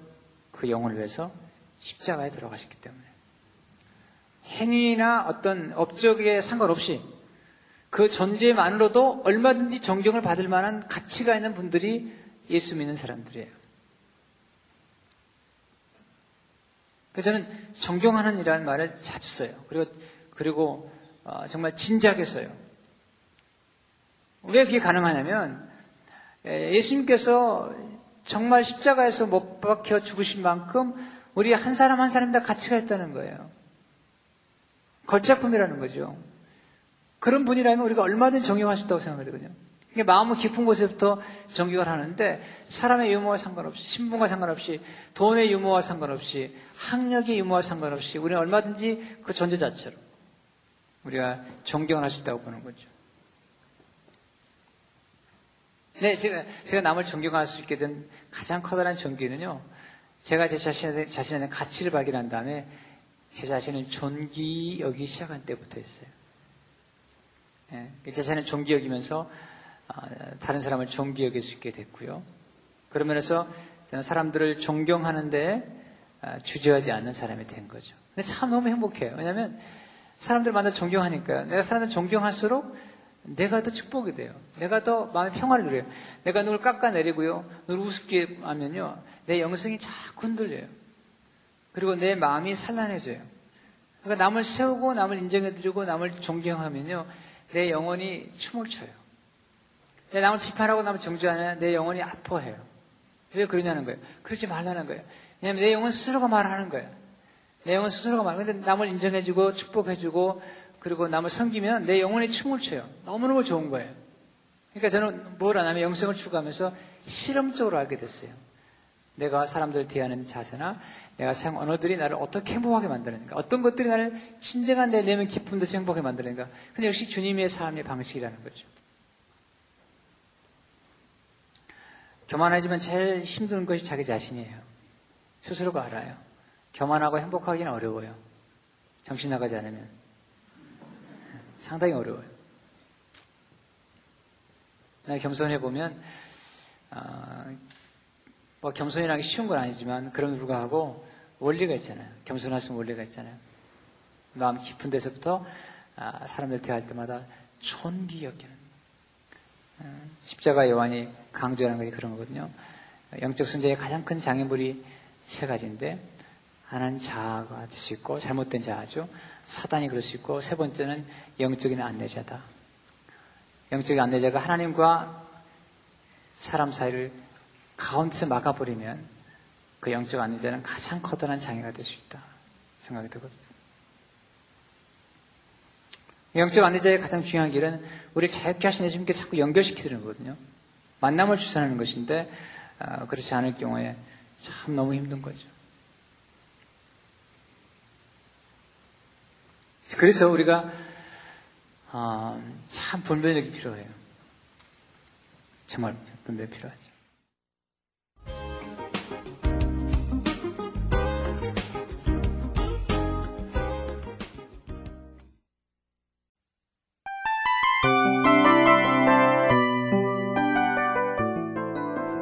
그 영혼을 위해서 십자가에 들어가셨기 때문에. 행위나 어떤 업적에 상관없이 그 존재만으로도 얼마든지 존경을 받을 만한 가치가 있는 분들이 예수 믿는 사람들이에요. 그래서 저는 존경하는 이라는 말을 자주 써요. 그리고, 그리고, 어, 정말 진지하게 써요. 왜 그게 가능하냐면, 예수님께서 정말 십자가에서 못 박혀 죽으신 만큼 우리 한 사람 한 사람 다 가치가 있다는 거예요. 걸작품이라는 거죠. 그런 분이라면 우리가 얼마든지 존경할 수 있다고 생각하거든요. 마음은 깊은 곳에부터 정격을 하는데 사람의 유머와 상관없이 신분과 상관없이 돈의 유머와 상관없이 학력의 유머와 상관없이 우리는 얼마든지 그 존재 자체로 우리가 존경을 할 수 있다고 보는 거죠. 네, 제가, 제가 남을 존경할 수 있게 된 가장 커다란 전기는요, 제가 제 자신에, 자신에 가치를 발견한 다음에 제 자신을 존귀 여기 시작한 때부터였어요. 네, 제 자신을 존귀 여기면서 아, 다른 사람을 존귀 여길 수 있게 됐고요. 그런 면에서 저는 사람들을 존경하는데 아, 주저하지 않는 사람이 된 거죠. 근데 참 너무 행복해요. 왜냐하면 사람들 만나 존경하니까 내가 사람들 존경할수록 내가 더 축복이 돼요. 내가 더 마음의 평화를 누려요. 내가 누굴 깎아내리고요. 누굴 우습게 하면요. 내 영성이 자꾸 흔들려요. 그리고 내 마음이 산란해져요. 그러니까 남을 세우고 남을 인정해드리고 남을 존경하면요. 내 영혼이 춤을 춰요. 내 남을 비판하고 남을 정죄하는 내 영혼이 아파해요. 왜 그러냐는 거예요. 그러지 말라는 거예요. 왜냐하면 내 영혼 스스로가 말하는 거예요. 내 영혼 스스로가 거예요. 근데 남을 인정해주고 축복해주고 그리고 남을 섬기면 내 영혼이 춤을 춰요. 너무너무 좋은 거예요. 그러니까 저는 뭘 하냐면 영성을 추구하면서 실험적으로 알게 됐어요. 내가 사람들을 대하는 자세나 내가 사용 언어들이 나를 어떻게 행복하게 만드는가, 어떤 것들이 나를 진정한 내 내면 깊은 데서 행복하게 만드는가. 근데 역시 주님의 삶의 방식이라는 거죠. 교만하지만 제일 힘든 것이 자기 자신이에요. 스스로가 알아요. 교만하고 행복하기는 어려워요. 정신 나가지 않으면. 상당히 어려워요. 겸손해 보면, 어, 뭐 겸손이라는 게 쉬운 건 아니지만 그럼에도 불구하고 원리가 있잖아요. 겸손할 수 있는 원리가 있잖아요. 마음 깊은 데서부터 아, 사람들 대할 때마다 존귀 여기는 어, 십자가 요한이 강조하는 것이 그런 거거든요. 영적 성장의 가장 큰 장애물이 세 가지인데 하나는 자아가 될 수 있고 잘못된 자아죠. 사단이 그럴 수 있고 세 번째는 영적인 안내자다. 영적인 안내자가 하나님과 사람 사이를 가운데서 막아버리면 그 영적 안내자는 가장 커다란 장애가 될 수 있다 생각이 들거든요. 영적 안내자의 가장 중요한 길은 우리를 자유케 하신 예수님께 자꾸 연결시키는 거거든요. 만남을 주선하는 것인데 어, 그렇지 않을 경우에 참 너무 힘든 거죠. 그래서 우리가 어, 참 분별력이 필요해요. 정말 분별 필요하죠.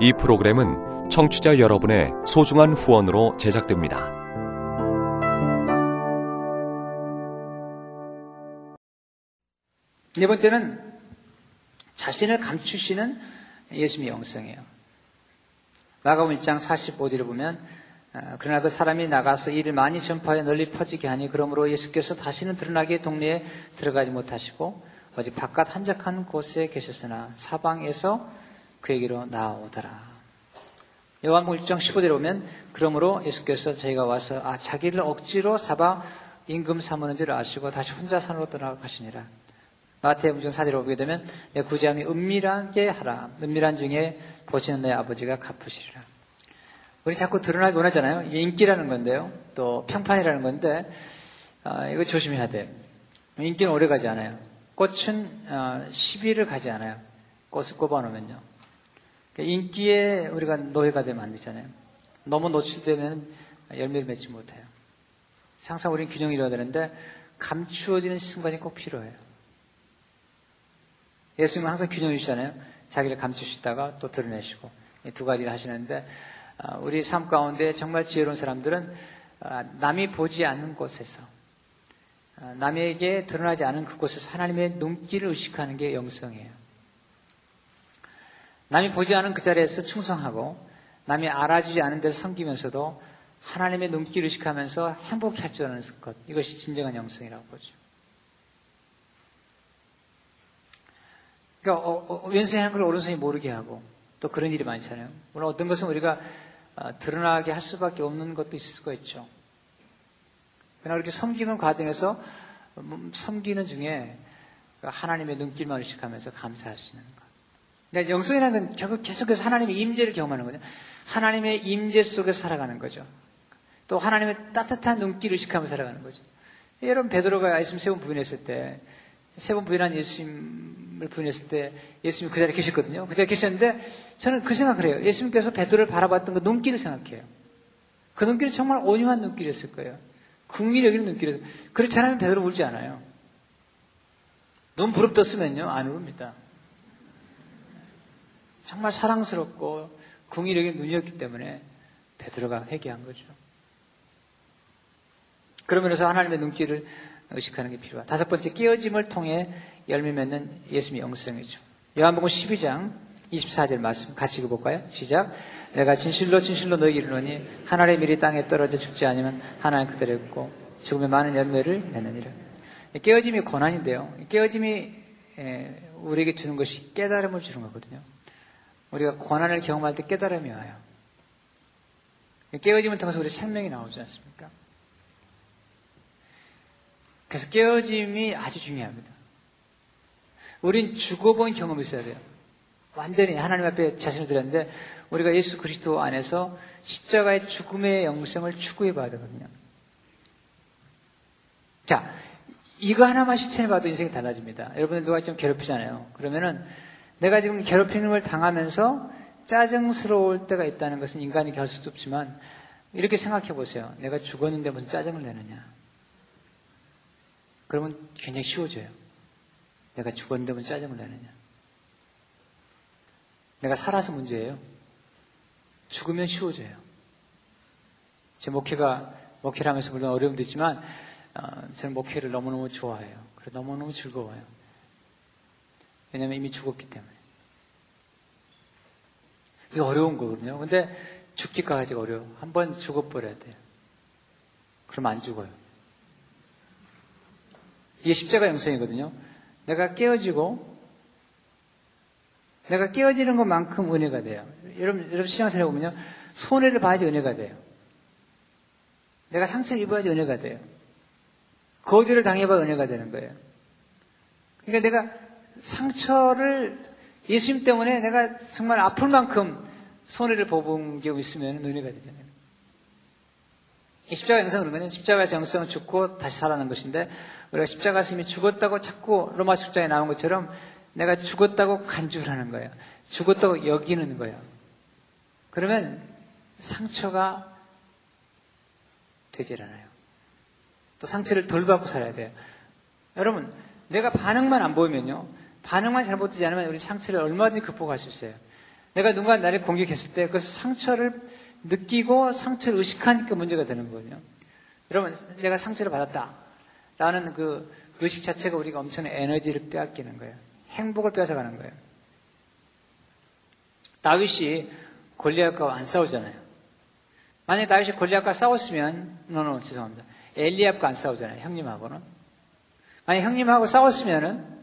이 프로그램은 청취자 여러분의 소중한 후원으로 제작됩니다. 네 번째는 자신을 감추시는 예수님의 영성이에요. 마가음 1장 45절을 보면 어, 그러나 그 사람이 나가서 이를 많이 전파해 널리 퍼지게 하니 그러므로 예수께서 다시는 드러나게 동네에 들어가지 못하시고 오직 바깥 한적한 곳에 계셨으나 사방에서 그에게로 나오더라. 요한복음 1장 15절에 보면 그러므로 예수께서 저희가 와서 아 자기를 억지로 잡아 임금 삼으는 줄 아시고 다시 혼자 산으로 떠나가시니라. 마태복음 4절에 보게 되면 내 구제함이 은밀하게 하라. 은밀한 중에 보시는 내 아버지가 갚으시리라. 우리 자꾸 드러나기 원하잖아요. 인기라는 건데요. 또 평판이라는 건데 아, 이거 조심해야 돼요. 인기는 오래 가지 않아요. 꽃은 어, 10일을 가지 않아요. 꽃을 꼽아놓으면요. 그러니까 인기에 우리가 노예가 되면 안 되잖아요. 너무 노출되면 열매를 맺지 못해요. 항상 우리는 균형이 이루어야 되는데 감추어지는 순간이 꼭 필요해요. 예수님은 항상 균형을 주잖아요. 자기를 감추시다가 또 드러내시고 두 가지를 하시는데 아, 우리 삶 가운데 정말 지혜로운 사람들은 아, 남이 보지 않는 곳에서 아, 남에게 드러나지 않은 그곳에서 하나님의 눈길을 의식하는 게 영성이에요. 남이 보지 않은 그 자리에서 충성하고 남이 알아주지 않은 데서 섬기면서도 하나님의 눈길 의식하면서 행복해 할줄 아는 것. 이것이 진정한 영성이라고 보죠. 그러니까 어, 어, 왼손이 하는 걸 오른손이 모르게 하고 또 그런 일이 많잖아요. 물론 어떤 것은 우리가 어, 드러나게 할 수밖에 없는 것도 있을 있죠. 그러나 이렇게 섬기는 과정에서 음, 섬기는 중에 하나님의 눈길만 의식하면서 감사할 수 있는 것. 그러니까 영성이라는 건 결국 계속해서 하나님의 임재를 경험하는 거죠. 하나님의 임재 속에서 살아가는 거죠. 또 하나님의 따뜻한 눈길을 의식하며 살아가는 거죠. 여러분 베드로가 예수님 세 번 부인했을 때, 세 번 부인한 예수님을 부인했을 때 예수님이 그 자리에 계셨거든요. 그 자리에 계셨는데 저는 그 생각을 해요. 예수님께서 베드로를 바라봤던 그 눈길을 생각해요. 그 눈길은 정말 온유한 눈길이었을 거예요. 여기는 눈길이었어요. 그렇지 않으면 베드로 울지 않아요. 눈 부릅떴으면요, 안 울습니다. 정말 사랑스럽고 궁일에게 눈이었기 때문에 베드로가 회개한 거죠. 그러면서 하나님의 눈길을 의식하는 게 필요하다. 다섯 번째 깨어짐을 통해 열매 맺는 예수님의 영성이죠. 요한복음 12장 24절 말씀 같이 읽어볼까요? 시작. 내가 진실로 진실로 너에게 이르노니 하나님의 밀이 땅에 떨어져 죽지 않으면 하나님 그대로 있고 죽음의 많은 열매를 맺느니라. 깨어짐이 고난인데요. 깨어짐이 우리에게 주는 것이 깨달음을 주는 거거든요. 우리가 고난을 경험할 때 깨달음이 와요. 깨어짐을 통해서 우리 생명이 나오지 않습니까? 그래서 깨어짐이 아주 중요합니다. 우린 죽어본 경험이 있어야 돼요. 완전히 하나님 앞에 자신을 드렸는데 우리가 예수 그리스도 안에서 십자가의 죽음의 영생을 추구해 봐야 되거든요. 자, 이거 하나만 실천해 봐도 인생이 달라집니다. 여러분들 누가 좀 괴롭히잖아요. 그러면은 내가 지금 괴롭힘을 당하면서 짜증스러울 때가 있다는 것은 인간이 할 수도 없지만 이렇게 생각해 보세요. 내가 죽었는데 무슨 짜증을 내느냐. 그러면 굉장히 쉬워져요. 내가 죽었는데 무슨 짜증을 내느냐. 내가 살아서 문제예요. 죽으면 쉬워져요. 제 목회가 목회를 하면서 물론 어려움도 있지만 어, 저는 목회를 너무너무 좋아해요. 그래 너무너무 즐거워요. 왜냐하면 이미 죽었기 때문에. 이게 어려운 거거든요. 근데 죽기까지 어려워. 한 번 죽어버려야 돼요. 그럼 안 죽어요. 이게 십자가 영성이거든요. 내가 깨어지고 내가 깨어지는 것만큼 은혜가 돼요. 여러분, 여러분 신앙생활 보면요. 손해를 봐야지 은혜가 돼요. 내가 상처를 입어야지 은혜가 돼요. 거절을 당해봐 은혜가 되는 거예요. 그러니까 내가 상처를 예수님 때문에 내가 정말 아플 만큼 손해를 보은 게 있으면 은혜가 되잖아요. 이 십자가 영성을 그러면 십자가에서 영성을 죽고 다시 살아나는 것인데 우리가 십자가에서 이미 죽었다고 자꾸 로마 십자에 나온 것처럼 내가 죽었다고 간주를 하는 거예요. 죽었다고 여기는 거예요. 그러면 상처가 되질 않아요. 또 상처를 덜 받고 살아야 돼요. 여러분, 내가 반응만 안 보이면요. 반응만 잘못되지 않으면 우리 상처를 얼마든지 극복할 수 있어요. 내가 누가 나를 공격했을 때 그래서 상처를 느끼고 상처를 의식하니까 문제가 되는 거거든요. 여러분, 내가 상처를 받았다. 라는 그 의식 자체가 우리가 엄청난 에너지를 빼앗기는 거예요. 행복을 뺏어가는 거예요. 다윗이 골리앗과 안 싸우잖아요. 만약에 다윗이 골리앗과 싸웠으면, 노노, 죄송합니다. 엘리압과 안 싸우잖아요. 형님하고는. 만약 형님하고 싸웠으면은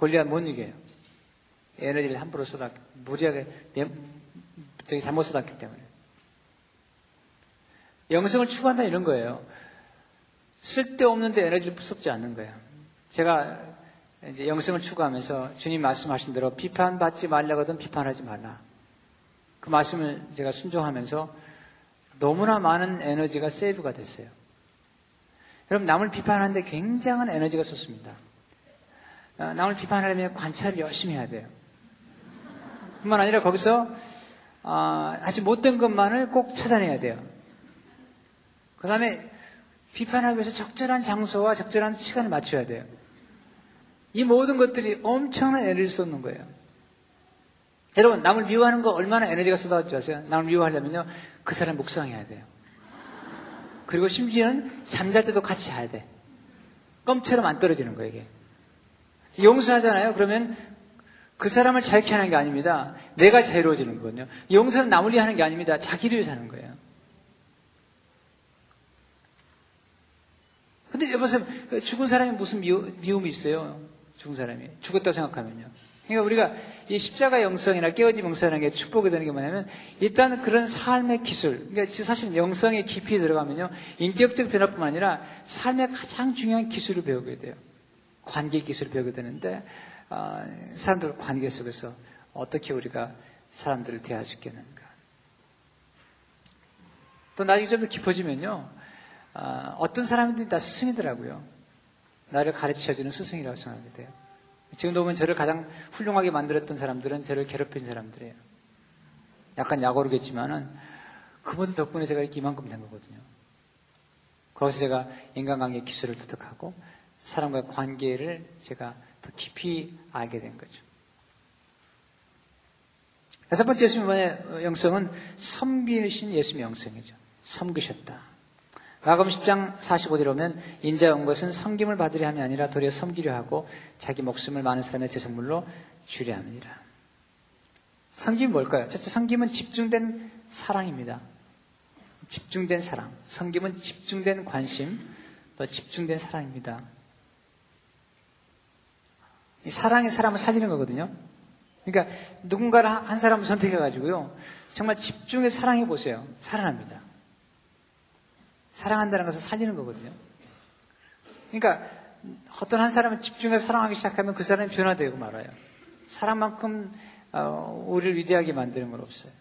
골리앗 못 이겨요. 에너지를 함부로 쏟았, 무리하게, 저기 잘못 쏟았기 때문에. 영성을 추구한다 이런 거예요. 쓸데없는데 에너지를 쏟지 않는 거예요. 제가 이제 영성을 추구하면서 주님 말씀하신 대로 비판받지 말라거든 비판하지 말라. 그 말씀을 제가 순종하면서 너무나 많은 에너지가 세이브가 됐어요. 여러분, 남을 비판하는데 굉장한 에너지가 쏟습니다. 어, 남을 비판하려면 관찰을 열심히 해야 돼요. 뿐만 아니라 거기서 어, 아주 못된 것만을 꼭 찾아내야 돼요. 그 다음에 비판하기 위해서 적절한 장소와 적절한 시간을 맞춰야 돼요. 이 모든 것들이 엄청난 에너지를 쏟는 거예요. 여러분, 남을 미워하는 거 얼마나 에너지가 쏟아질 줄 아세요? 남을 미워하려면요, 그 사람 묵상해야 돼요. 그리고 심지어는 잠잘 때도 같이 자야 돼. 껌처럼 안 떨어지는 거예요, 이게. 용서하잖아요? 그러면 그 사람을 자유케 하는 게 아닙니다. 내가 자유로워지는 거거든요. 용서는 위해 하는 게 아닙니다. 자기를 사는 거예요. 근데 여보세요, 그 죽은 사람이 무슨 미움이 있어요? 죽은 사람이. 죽었다고 생각하면요. 그러니까 우리가 이 십자가 영성이나 깨어짐 영성이라는 게 축복이 되는 게 뭐냐면 일단 그런 삶의 기술. 그러니까 사실 영성의 깊이 들어가면요. 인격적 변화뿐만 아니라 삶의 가장 중요한 기술을 배우게 돼요. 관계 기술을 배우게 되는데 어, 사람들 관계 속에서 어떻게 우리가 사람들을 대할 수 있겠는가. 또 나중에 좀 더 깊어지면요. 어, 어떤 사람들이 다 스승이더라고요. 나를 가르쳐주는 스승이라고 생각하게 돼요. 지금도 보면 저를 가장 훌륭하게 만들었던 사람들은 저를 괴롭힌 사람들이에요. 약간 약오르겠지만은 그분들 덕분에 제가 이렇게 이만큼 된 거거든요. 거기서 제가 인간관계 기술을 습득하고 사람과의 관계를 제가 더 깊이 알게 된 거죠. 여섯 번째 예수님의 영성은 섬기신 예수님의 영성이죠. 섬기셨다. 마가음 10장 45절에 보면 인자 온 것은 섬김을 받으려 함이 아니라 도리어 섬기려 하고 자기 목숨을 많은 사람의 제성물로 주려 함이니라. 섬김이 뭘까요? 첫째 섬김은 집중된 사랑입니다. 집중된 사랑. 섬김은 집중된 관심, 또 집중된 사랑입니다. 사랑이 사람을 살리는 거거든요. 그러니까 누군가를 한 사람을 선택해가지고요. 정말 집중해서 사랑해 보세요. 살아납니다. 사랑한다는 것은 살리는 거거든요. 그러니까 어떤 한 사람을 집중해서 사랑하기 시작하면 그 사람이 변화되고 말아요. 사랑만큼 어, 우리를 위대하게 만드는 건 없어요.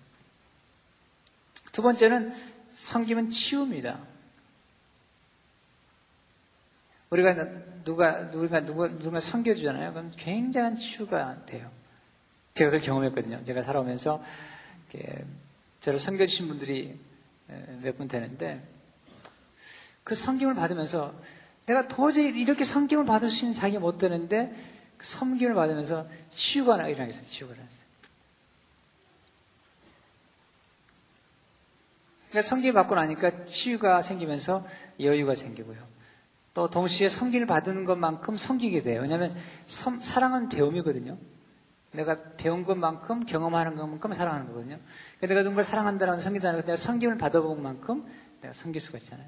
두 번째는 성김은 치유입니다. 우리가 누가 누가 누가 누가 섬겨주잖아요. 그럼 굉장한 치유가 돼요. 제가 그걸 경험했거든요. 제가 살아오면서 저를 섬겨주신 분들이 몇 분 되는데 그 성김을 받으면서 내가 도저히 이렇게 성김을 받을 수 있는 자기가 못 되는데 그 성김을 받으면서 치유가 일어나게 어요 치유가 일어났어요. 그러니까 성김을 받고 나니까 치유가 생기면서 여유가 생기고요. 또 동시에 성기를 받은 것만큼 성기게 돼요. 왜냐하면 성, 사랑은 배움이거든요. 내가 배운 것만큼 경험하는 것만큼 사랑하는 거거든요. 그러니까 내가 누군가 사랑한다는 성기다는 것, 내가 성김을 받아본 만큼 내가 성길 수가 있잖아요.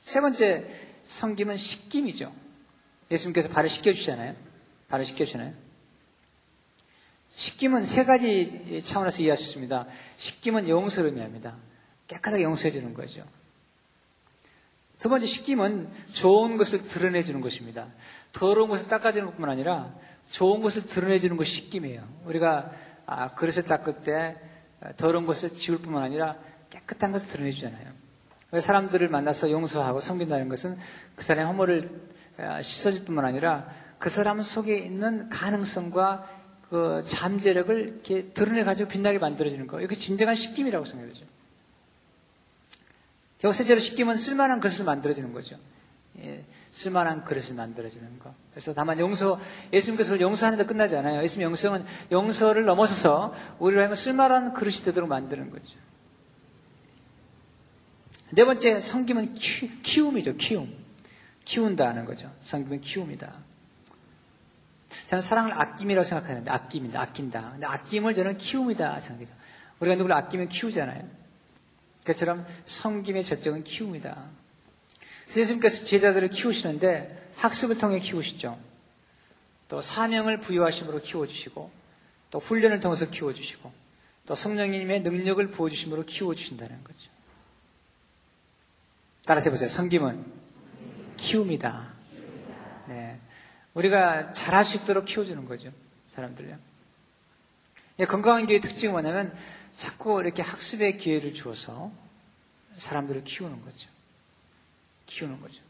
세 번째 성김은 식김이죠. 예수님께서 발을 씻겨주시잖아요. 발을 씻겨주잖아요. 식김은 세 가지 차원에서 이해할 수 있습니다. 식김은 용서를 의미합니다. 깨끗하게 용서해 주는 거죠. 두 번째 식김은 좋은 것을 드러내 주는 것입니다. 더러운 것을 닦아주는 것뿐만 아니라 좋은 것을 드러내 주는 것이 식김이에요. 우리가 아, 그릇을 닦을 때 더러운 것을 지울 뿐만 아니라 깨끗한 것을 드러내 주잖아요. 사람들을 만나서 용서하고 섬긴다는 것은 그 사람의 허물을 아, 씻어줄 뿐만 아니라 그 사람 속에 있는 가능성과 그 잠재력을 이렇게 드러내 가지고 빛나게 만들어주는 거. 이게 진정한 식김이라고 생각되죠. 여세제로 식김은 쓸만한 그릇을 만들어주는 거죠. 예, 쓸만한 그릇을 만들어주는 거. 그래서 다만 용서, 예수님께서 용서하는 데 끝나지 않아요. 예수님 영성은 용서를 넘어서서 우리로 하여금 쓸만한 그릇이 되도록 만드는 거죠. 네 번째 성김은 키, 움이죠 키움. 키운다는 거죠. 성김은 키움이다. 저는 사랑을 아낌이라고 생각하는데 아낌입니다. 아낀다. 근데 아낌을 저는 키움이다 생각해요. 우리가 누구를 아끼면 키우잖아요. 그처럼 성김의 절정은 키움이다. 예수님께서 제자들을 키우시는데 학습을 통해 키우시죠. 또 사명을 부여하심으로 키워주시고 또 훈련을 통해서 키워주시고 또 성령님의 능력을 부어주심으로 키워주신다는 거죠. 따라서 해보세요. 성김은 키움이다. 네. 우리가 잘할 수 있도록 키워주는 거죠. 사람들요. 예, 건강한 교회의 특징은 뭐냐면 자꾸 이렇게 학습의 기회를 주어서 사람들을 키우는 거죠. 키우는 거죠.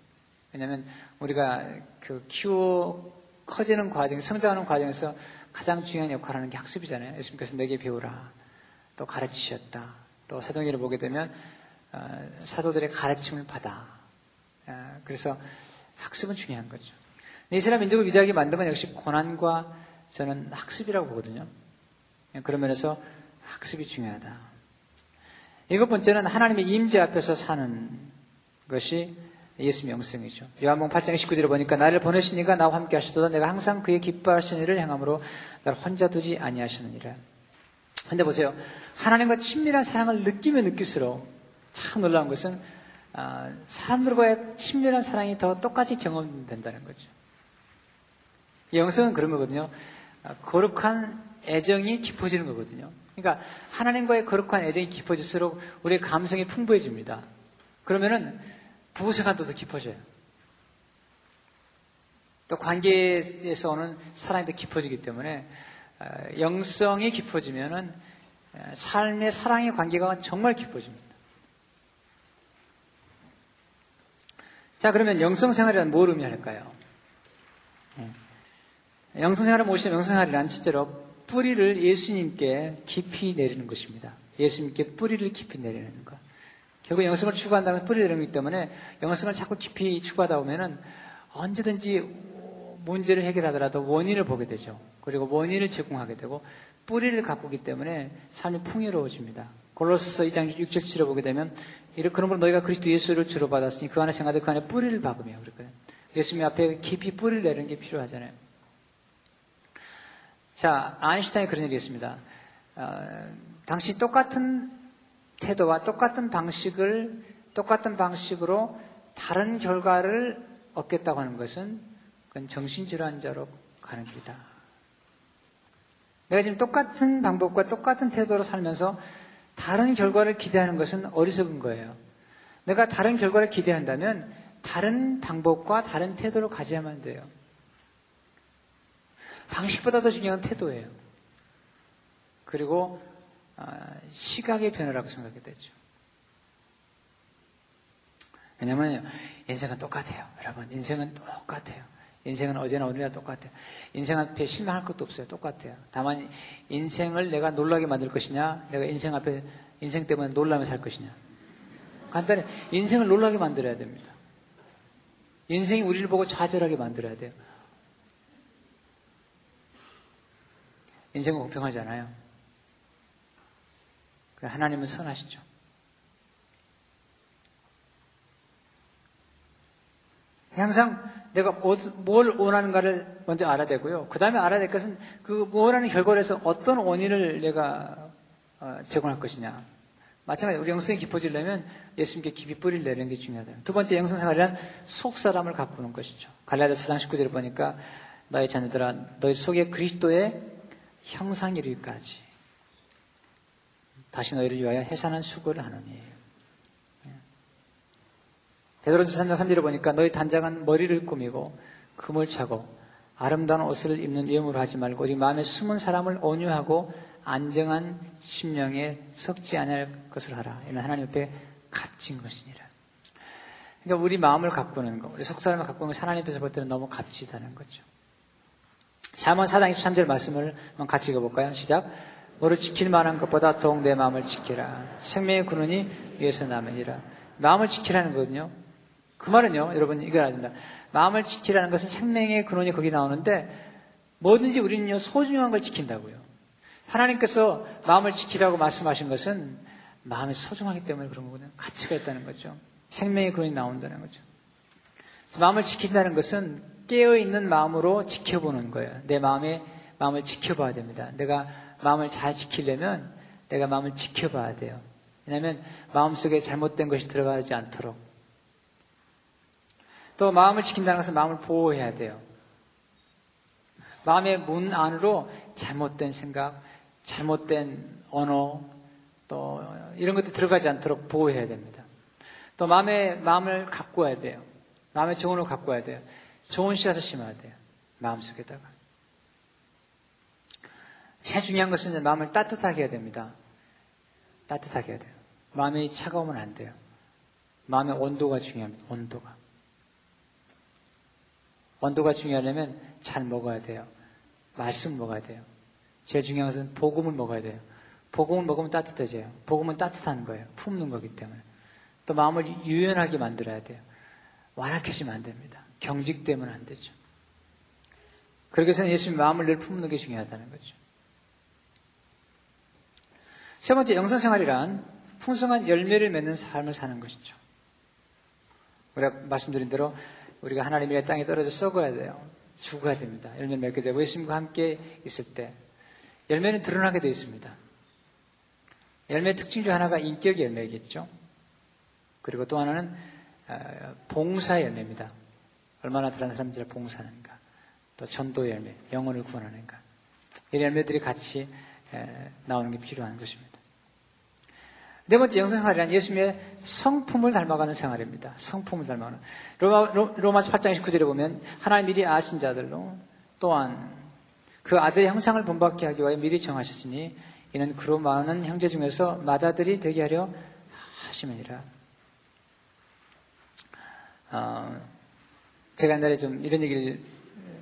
왜냐하면 우리가 그 키워 커지는 과정, 성장하는 과정에서 가장 중요한 역할을 하는 게 학습이잖아요. 예수님께서 내게 배우라. 또 가르치셨다. 또 사도행전을 보게 되면 어, 사도들의 가르침을 받아. 어, 그래서 학습은 중요한 거죠. 이스라엘 민족을 위대하게 만든 건 역시 고난과 저는 학습이라고 보거든요. 그런 면에서 학습이 중요하다. 일곱 번째는 하나님의 임재 앞에서 사는 것이 예수 명성이죠. 요한복음 8장 19절에 보니까 나를 보내시니까 나와 함께 하시도다 내가 항상 그의 기뻐하시는 일을 행함으로 나를 혼자 두지 아니하시느니라. 근데 보세요. 하나님과 친밀한 사랑을 느끼면 느낄수록 참 놀라운 것은 아, 사람들과의 친밀한 사랑이 더 똑같이 경험된다는 거죠. 영성은 그런 거거든요. 아, 거룩한 애정이 깊어지는 거거든요. 그러니까 하나님과의 거룩한 애정이 깊어질수록 우리의 감성이 풍부해집니다. 그러면은 부부생활도 더 깊어져요. 또 관계에서 오는 사랑이 더 깊어지기 때문에 아, 영성이 깊어지면은 삶의 사랑의 관계가 정말 깊어집니다. 자, 그러면 영성생활이란 뭘 의미할까요? 영성생활을 모시는 영성생활이란 실제로 뿌리를 예수님께 깊이 내리는 것입니다. 예수님께 뿌리를 깊이 내리는 것. 결국 영성을 추구한다는 뿌리를 내리기 때문에 영성을 자꾸 깊이 추구하다 보면은 언제든지 문제를 해결하더라도 원인을 보게 되죠. 그리고 원인을 제공하게 되고 뿌리를 가꾸기 때문에 삶이 풍요로워집니다. 골로스 2장 6절 7절 보게 되면 이렇게 그러므로 너희가 그리스도 예수를 주로 받았으니 그 안에 생각하되 그 안에 뿌리를 박으며 그랬거든요. 예수님 앞에 깊이 뿌리를 내는 게 필요하잖아요. 자, 아인슈타인이 그런 얘기 했습니다. 어, 당시 똑같은 태도와 똑같은 방식을, 똑같은 방식으로 다른 결과를 얻겠다고 하는 것은 그건 정신질환자로 가는 길이다. 내가 지금 똑같은 방법과 똑같은 태도로 살면서 다른 결과를 기대하는 것은 어리석은 거예요. 내가 다른 결과를 기대한다면 다른 방법과 다른 태도를 가져야만 돼요. 방식보다 더 중요한 태도예요. 그리고 아, 시각의 변화라고 생각이 되죠. 왜냐면 인생은 똑같아요. 여러분, 인생은 똑같아요. 인생은 어제나 오늘이나 똑같아요. 인생 앞에 실망할 것도 없어요. 똑같아요. 다만 인생을 내가 놀라게 만들 것이냐, 내가 인생 앞에 인생 때문에 놀라며 살 것이냐. 간단히 인생을 놀라게 만들어야 됩니다. 인생이 우리를 보고 좌절하게 만들어야 돼요. 인생은 공평하지 않아요. 하나님은 선하시죠. 항상 내가 뭘 원하는가를 먼저 알아야 되고요. 그 다음에 알아야 될 것은 그 원하는 결과에서 어떤 원인을 내가 어, 제공할 것이냐. 마찬가지로 우리 영성이 깊어지려면 예수님께 깊이 뿌리를 내는 게 중요하다. 두 번째 영성 생활이란 속 사람을 가꾸는 것이죠. 갈라디아 4장 19절을 보니까 너희 자녀들아 너희 속에 그리스도의 형상 이르기까지 다시 너희를 위하여 해산한 수고를 하느니 베드로전서 3장 3절을 보니까 너희 단장은 머리를 꾸미고 금을 차고 아름다운 옷을 입는 외모로 하지 말고 오직 마음에 숨은 사람을 온유하고 안정한 심령에 섞지 않을 것을 하라. 이는 하나님 옆에 값진 것이니라. 그러니까 우리 마음을 가꾸는 거, 우리 속 사람을 가꾸는 것 하나님 앞에서 볼 때는 너무 값지다는 거죠. 잠언 4장 23절 말씀을 같이 읽어볼까요? 시작. 너를 지킬 만한 것보다 더욱 내 마음을 지키라. 생명의 근원이 위에서 남으니라. 마음을 지키라는 거거든요. 그 말은요, 여러분 이걸 알야 된다. 마음을 지키라는 것은 생명의 근원이 거기 나오는데 뭐든지 우리는요 소중한 걸 지킨다고요. 하나님께서 마음을 지키라고 말씀하신 것은 마음이 소중하기 때문에 그런 거거든요. 가치가 있다는 거죠. 생명의 근원이 나온다는 거죠. 마음을 지킨다는 것은 깨어있는 마음으로 지켜보는 거예요. 내 마음에, 마음을 지켜봐야 됩니다. 내가 마음을 잘 지키려면 내가 마음을 지켜봐야 돼요. 왜냐하면 마음속에 잘못된 것이 들어가지 않도록. 또 마음을 지킨다는 것은 마음을 보호해야 돼요. 마음의 문 안으로 잘못된 생각, 잘못된 언어, 또 이런 것들이 들어가지 않도록 보호해야 됩니다. 또 마음의 마음을 가꿔야 돼요. 마음의 정원을 가꿔야 돼요. 좋은 씨앗을 심어야 돼요. 마음속에다가. 제일 중요한 것은 마음을 따뜻하게 해야 됩니다. 따뜻하게 해야 돼요. 마음이 차가우면 안 돼요. 마음의 온도가 중요합니다. 온도가. 온도가 중요하려면 잘 먹어야 돼요. 말씀 먹어야 돼요. 제일 중요한 것은 복음을 먹어야 돼요. 복음을 먹으면 따뜻해져요. 복음은 따뜻한 거예요. 품는 거기 때문에. 또 마음을 유연하게 만들어야 돼요. 완악해지면 안 됩니다. 경직되면 안 되죠. 그렇게 해서 예수님 마음을 늘 품는 게 중요하다는 거죠. 세 번째 영성생활이란 풍성한 열매를 맺는 삶을 사는 것이죠. 우리가 말씀드린 대로 우리가 하나님의 땅에 떨어져 썩어야 돼요. 죽어야 됩니다. 열매를 맺게 되고 예수님과 함께 있을 때 열매는 드러나게 되어 있습니다. 열매 특징 중 하나가 인격 열매겠죠. 그리고 또 하나는 어, 봉사 열매입니다. 얼마나 다른 사람들을 봉사하는가. 또 전도 열매, 영혼을 구원하는가. 이 열매들이 같이 나오는 게 필요한 것입니다. 네 번째 영성생활이란 예수님의 성품을 닮아가는 생활입니다. 성품을 닮아가는. 로마, 로마서 8장 19절에 보면 하나님 미리 아신 자들로 또한 그 아들의 형상을 본받게 하기 위하여 미리 정하셨으니 이는 그로 많은 형제 중에서 맏아들이 되게 하려 하시면이라. 어, 제가 옛날에 좀 이런 얘기를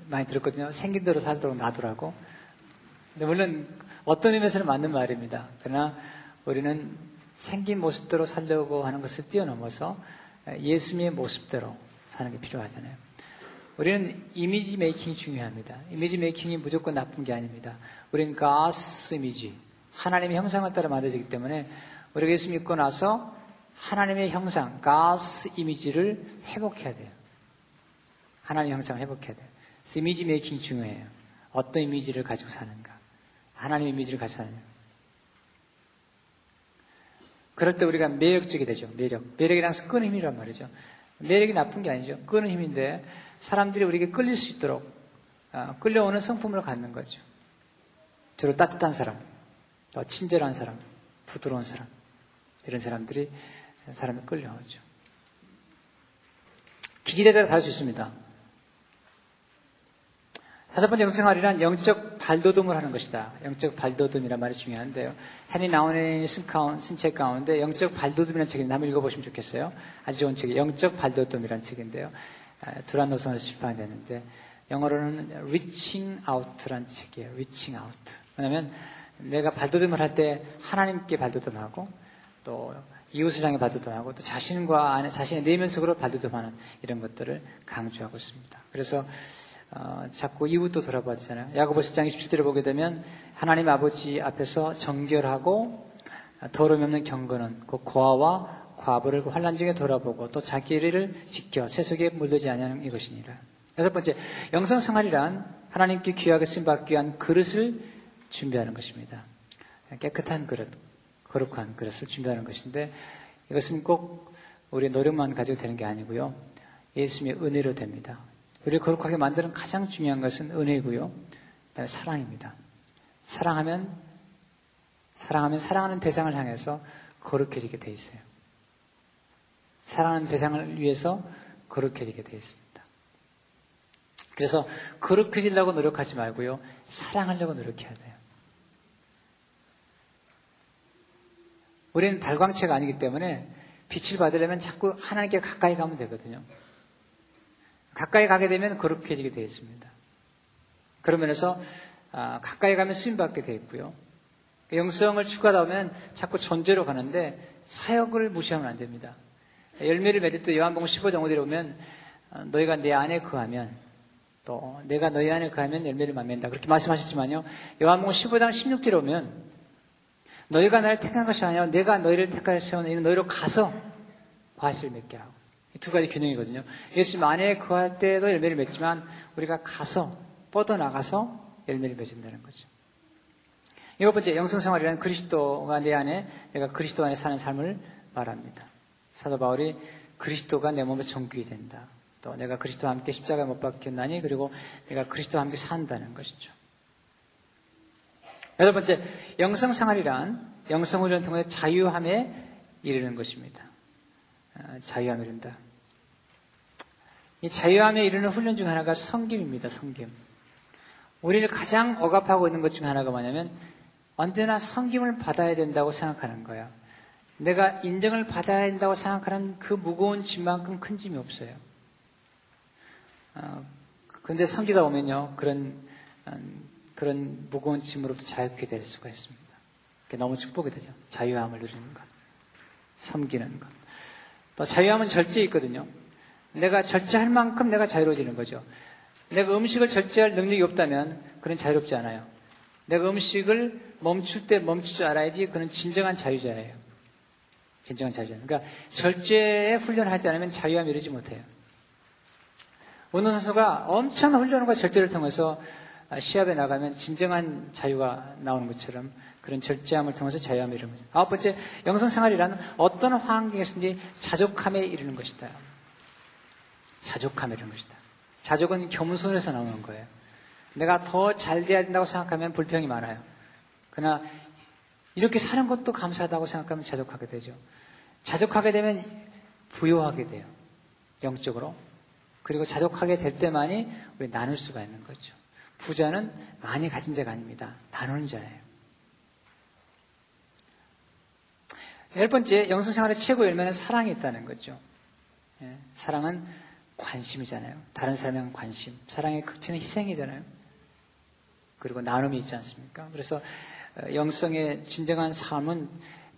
많이 들었거든요. 생긴 대로 살도록 놔두라고. 근데 물론 어떤 의미에서는 맞는 말입니다. 그러나 우리는 생긴 모습대로 살려고 하는 것을 뛰어넘어서 예수님의 모습대로 사는 게 필요하잖아요. 우리는 이미지 메이킹이 중요합니다. 이미지 메이킹이 무조건 나쁜 게 아닙니다. 우리는 가스 이미지, 하나님의 형상을 따라 만들어지기 때문에 우리가 예수 믿고 나서 하나님의 형상, 가스 이미지를 회복해야 돼요. 하나님의 형상을 회복해야 돼요. 그래서 이미지 메이킹이 중요해요. 어떤 이미지를 가지고 사는가. 하나님의 이미지를 가지고 사느냐. 그럴 때 우리가 매력적이 되죠. 매력. 매력이란 끄는 힘이란 말이죠. 매력이 나쁜 게 아니죠. 끄는 힘인데 사람들이 우리에게 끌릴 수 있도록 어, 끌려오는 성품을 갖는 거죠. 주로 따뜻한 사람, 또 친절한 사람, 부드러운 사람 이런 사람들이 사람이 끌려오죠. 기질에 따라 다를 수 있습니다. 다섯 번째 영생활이란 영적 발돋움을 하는 것이다. 영적 발돋움이란 말이 중요한데요. 헨리 나운의 쓴책 가운데 영적 발돋움이라는 책이 한번 읽어보시면 좋겠어요. 아주 좋은 책이 영적 발돋움이라는 책인데요. 두란 노선에서 출판이 됐는데 영어로는 Reaching Out라는 책이에요. Reaching Out. 왜냐하면 내가 발돋움을 할 때 하나님께 발돋움하고 또 이웃을 향해 발돋움하고 또 자신과 자신의 내면 속으로 발돋움하는 이런 것들을 강조하고 있습니다. 그래서 어, 자꾸 이웃도 돌아봐야 되잖아요. 야고보 1장 27절을 보게 되면 하나님 아버지 앞에서 정결하고 더러움이 없는 경건은 그 고아와 과부를 그 환란 중에 돌아보고 또 자기를 지켜 세속에 물들지 않냐는 이것이니라. 여섯 번째, 영성 생활이란 하나님께 귀하게 쓰임받기 위한 그릇을 준비하는 것입니다. 깨끗한 그릇, 거룩한 그릇을 준비하는 것인데 이것은 꼭 우리의 노력만 가지고 되는 게 아니고요. 예수님의 은혜로 됩니다. 우리를 거룩하게 만드는 가장 중요한 것은 은혜고요. 사랑입니다. 사랑하면 사랑하면 사랑하는 대상을 향해서 거룩해지게 돼 있어요. 사랑하는 대상을 위해서 거룩해지게 돼 있습니다. 그래서 거룩해지려고 노력하지 말고요. 사랑하려고 노력해야 돼요. 우리는 발광체가 아니기 때문에 빛을 받으려면 자꾸 하나님께 가까이 가면 되거든요. 가까이 가게 되면 거룩해지게 되어 있습니다. 그런 면에서 아, 가까이 가면 쓰임받게 되어 있고요. 영성을 추가하면 자꾸 존재로 가는데 사역을 무시하면 안 됩니다. 열매를 맺을 때 요한복음 15장 5절에 오면 어, 너희가 내 안에 거하면 또 내가 너희 안에 거하면 열매를 맺는다. 그렇게 말씀하셨지만요. 요한복음 15장 16절에 오면 너희가 나를 택한 것이 아니라 내가 너희를 택하여 세운 이는 너희로 가서 과실을 맺게 하고 두 가지 균형이거든요. 예수님 안에 거할 때도 열매를 맺지만 우리가 가서 뻗어나가서 열매를 맺는다는 거죠. 일곱 번째 영성생활이라는 그리스도가 내 안에 내가 그리스도 안에 사는 삶을 말합니다. 사도 바울이 그리스도가 내 몸에 정귀이 된다. 또 내가 그리스도와 함께 십자가에 못 박혔나니 그리고 내가 그리스도와 함께 산다는 것이죠. 여덟 번째 영성생활이란 영성훈련을 통해 자유함에 이르는 것입니다. 아, 자유함에 이른다. 이 자유함에 이르는 훈련 중 하나가 성김입니다. 성김. 우리를 가장 억압하고 있는 것 중 하나가 뭐냐면 언제나 성김을 받아야 된다고 생각하는 거야. 내가 인정을 받아야 된다고 생각하는 그 무거운 짐만큼 큰 짐이 없어요. 어, 근데 성기다 보면요, 그런, 음, 그런 무거운 짐으로부터 자유케 될 수가 있습니다. 너무 축복이 되죠. 자유함을 누리는 것. 섬기는 것. 또 자유함은 절제 있거든요. 내가 절제할 만큼 내가 자유로워지는 거죠. 내가 음식을 절제할 능력이 없다면 그런 자유롭지 않아요. 내가 음식을 멈출 때 멈출 줄 알아야지 그는 진정한 자유자예요. 진정한 자유자. 그러니까 절제에 훈련하지 않으면 자유함이 이르지 못해요. 운동선수가 엄청난 훈련과 절제를 통해서 시합에 나가면 진정한 자유가 나오는 것처럼 그런 절제함을 통해서 자유함을 이루는 거죠. 아홉 번째, 영성생활이란 어떤 환경에서든지 자족함에 이르는 것이다. 자족함에 이르는 것이다. 자족은 겸손에서 나오는 거예요. 내가 더 잘 돼야 된다고 생각하면 불평이 많아요. 그러나 이렇게 사는 것도 감사하다고 생각하면 자족하게 되죠. 자족하게 되면 부여하게 돼요. 영적으로. 그리고 자족하게 될 때만이 우리 나눌 수가 있는 거죠. 부자는 많이 가진 자가 아닙니다. 나누는 자예요. 열 번째, 영성생활의 최고 열매는 사랑이 있다는 거죠. 예, 사랑은 관심이잖아요. 다른 사람에 관심. 사랑의 극치는 희생이잖아요. 그리고 나눔이 있지 않습니까? 그래서 어, 영성의 진정한 삶은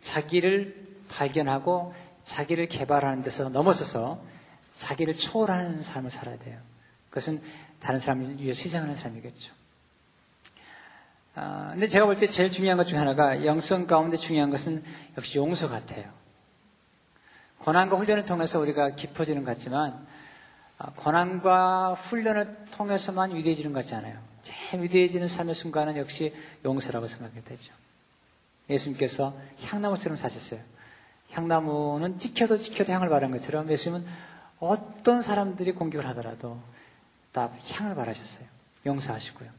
자기를 발견하고 자기를 개발하는 데서 넘어서서 자기를 초월하는 삶을 살아야 돼요. 그것은 다른 사람을 위해서 희생하는 사람이겠죠. 아, 근데 제가 볼 때 제일 중요한 것 중에 하나가 영성 가운데 중요한 것은 역시 용서 같아요. 고난과 훈련을 통해서 우리가 깊어지는 것 같지만 아, 고난과 훈련을 통해서만 위대해지는 것 같지 않아요. 제일 위대해지는 삶의 순간은 역시 용서라고 생각이 되죠. 예수님께서 향나무처럼 사셨어요. 향나무는 찍혀도 찍혀도 향을 바라는 것처럼 예수님은 어떤 사람들이 공격을 하더라도 다 향을 바라셨어요. 용서하시고요.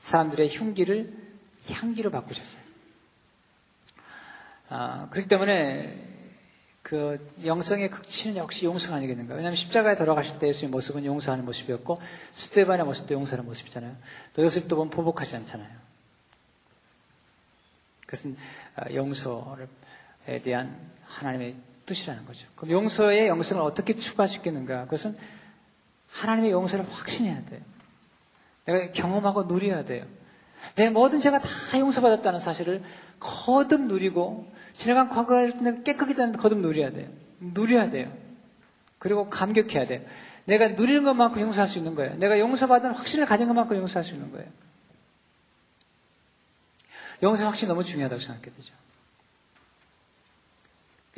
사람들의 흉기를 향기로 바꾸셨어요. 아, 그렇기 때문에 그 영성의 극치는 역시 용서가 아니겠는가. 왜냐하면 십자가에 돌아가실 때 예수의 모습은 용서하는 모습이었고 스테반의 모습도 용서하는 모습이잖아요. 또 요셉도 보면 보복하지 않잖아요. 그것은 아, 용서에 대한 하나님의 뜻이라는 거죠. 그럼 용서의 영성을 어떻게 있겠는가? 그것은 하나님의 용서를 확신해야 돼요. 내가 경험하고 누려야 돼요. 내 모든 죄가 다 용서받았다는 사실을 거듭 누리고 지나간 과거를 깨끗이 거듭 누려야 돼요. 누려야 돼요. 그리고 감격해야 돼요. 내가 누리는 것만큼 용서할 수 있는 거예요. 내가 용서받은 확신을 가진 것만큼 용서할 수 있는 거예요. 용서 확신이 너무 중요하다고 생각해 되죠.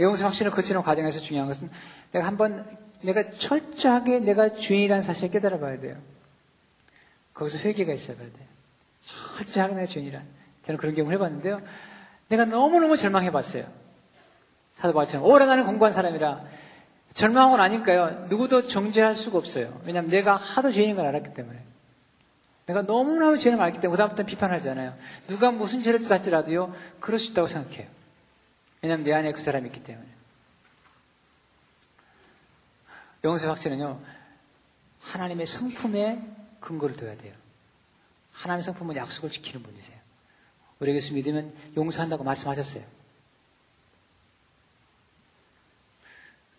용서 확신을 거치는 과정에서 중요한 것은 내가 한번 내가 철저하게 내가 죄인이라는 사실을 깨달아 봐야 돼요. 거기서 회개가 있어야 돼요. 철저하게 내가 죄인이란. 저는 그런 경험을 해봤는데요. 내가 너무너무 절망해 봤어요. 사도 바울처럼 오래 나는 공부한 사람이라 절망하고 나니까요. 누구도 정죄할 수가 없어요. 왜냐하면 내가 하도 죄인인 걸 알았기 때문에. 내가 너무너무 죄인을 알기 때문에 그다음부터 비판하지 않아요. 누가 무슨 죄를 할지라도요. 그럴 수 있다고 생각해요. 왜냐하면 내 안에 그 사람이 있기 때문에. 영세 확신은요. 하나님의 성품에 근거를 둬야 돼요. 하나님의 성품은 약속을 지키는 분이세요. 우리 예수 믿으면 용서한다고 말씀하셨어요.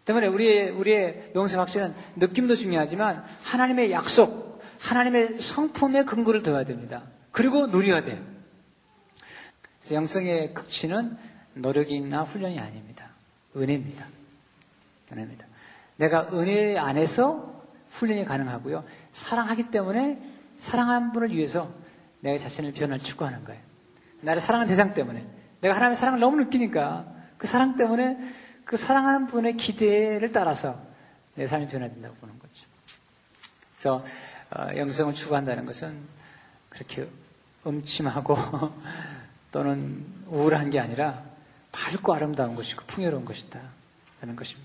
때문에 우리의, 우리의 용서 확신은 느낌도 중요하지만 하나님의 약속, 하나님의 성품에 근거를 둬야 됩니다. 그리고 누려야 돼요. 영성의 극치는 노력이나 훈련이 아닙니다. 은혜입니다. 은혜입니다. 내가 은혜 안에서 훈련이 가능하고요. 사랑하기 때문에 사랑하는 분을 위해서 내 자신을 변화를 추구하는 거예요. 나를 사랑하는 대상 때문에. 내가 하나님의 사랑을 너무 느끼니까 그 사랑 때문에 그 사랑하는 분의 기대를 따라서 내 삶이 변화된다고 보는 거죠. 그래서 어, 영성을 추구한다는 것은 그렇게 음침하고 또는 우울한 게 아니라 밝고 아름다운 것이고 풍요로운 것이다. 라는 것입니다.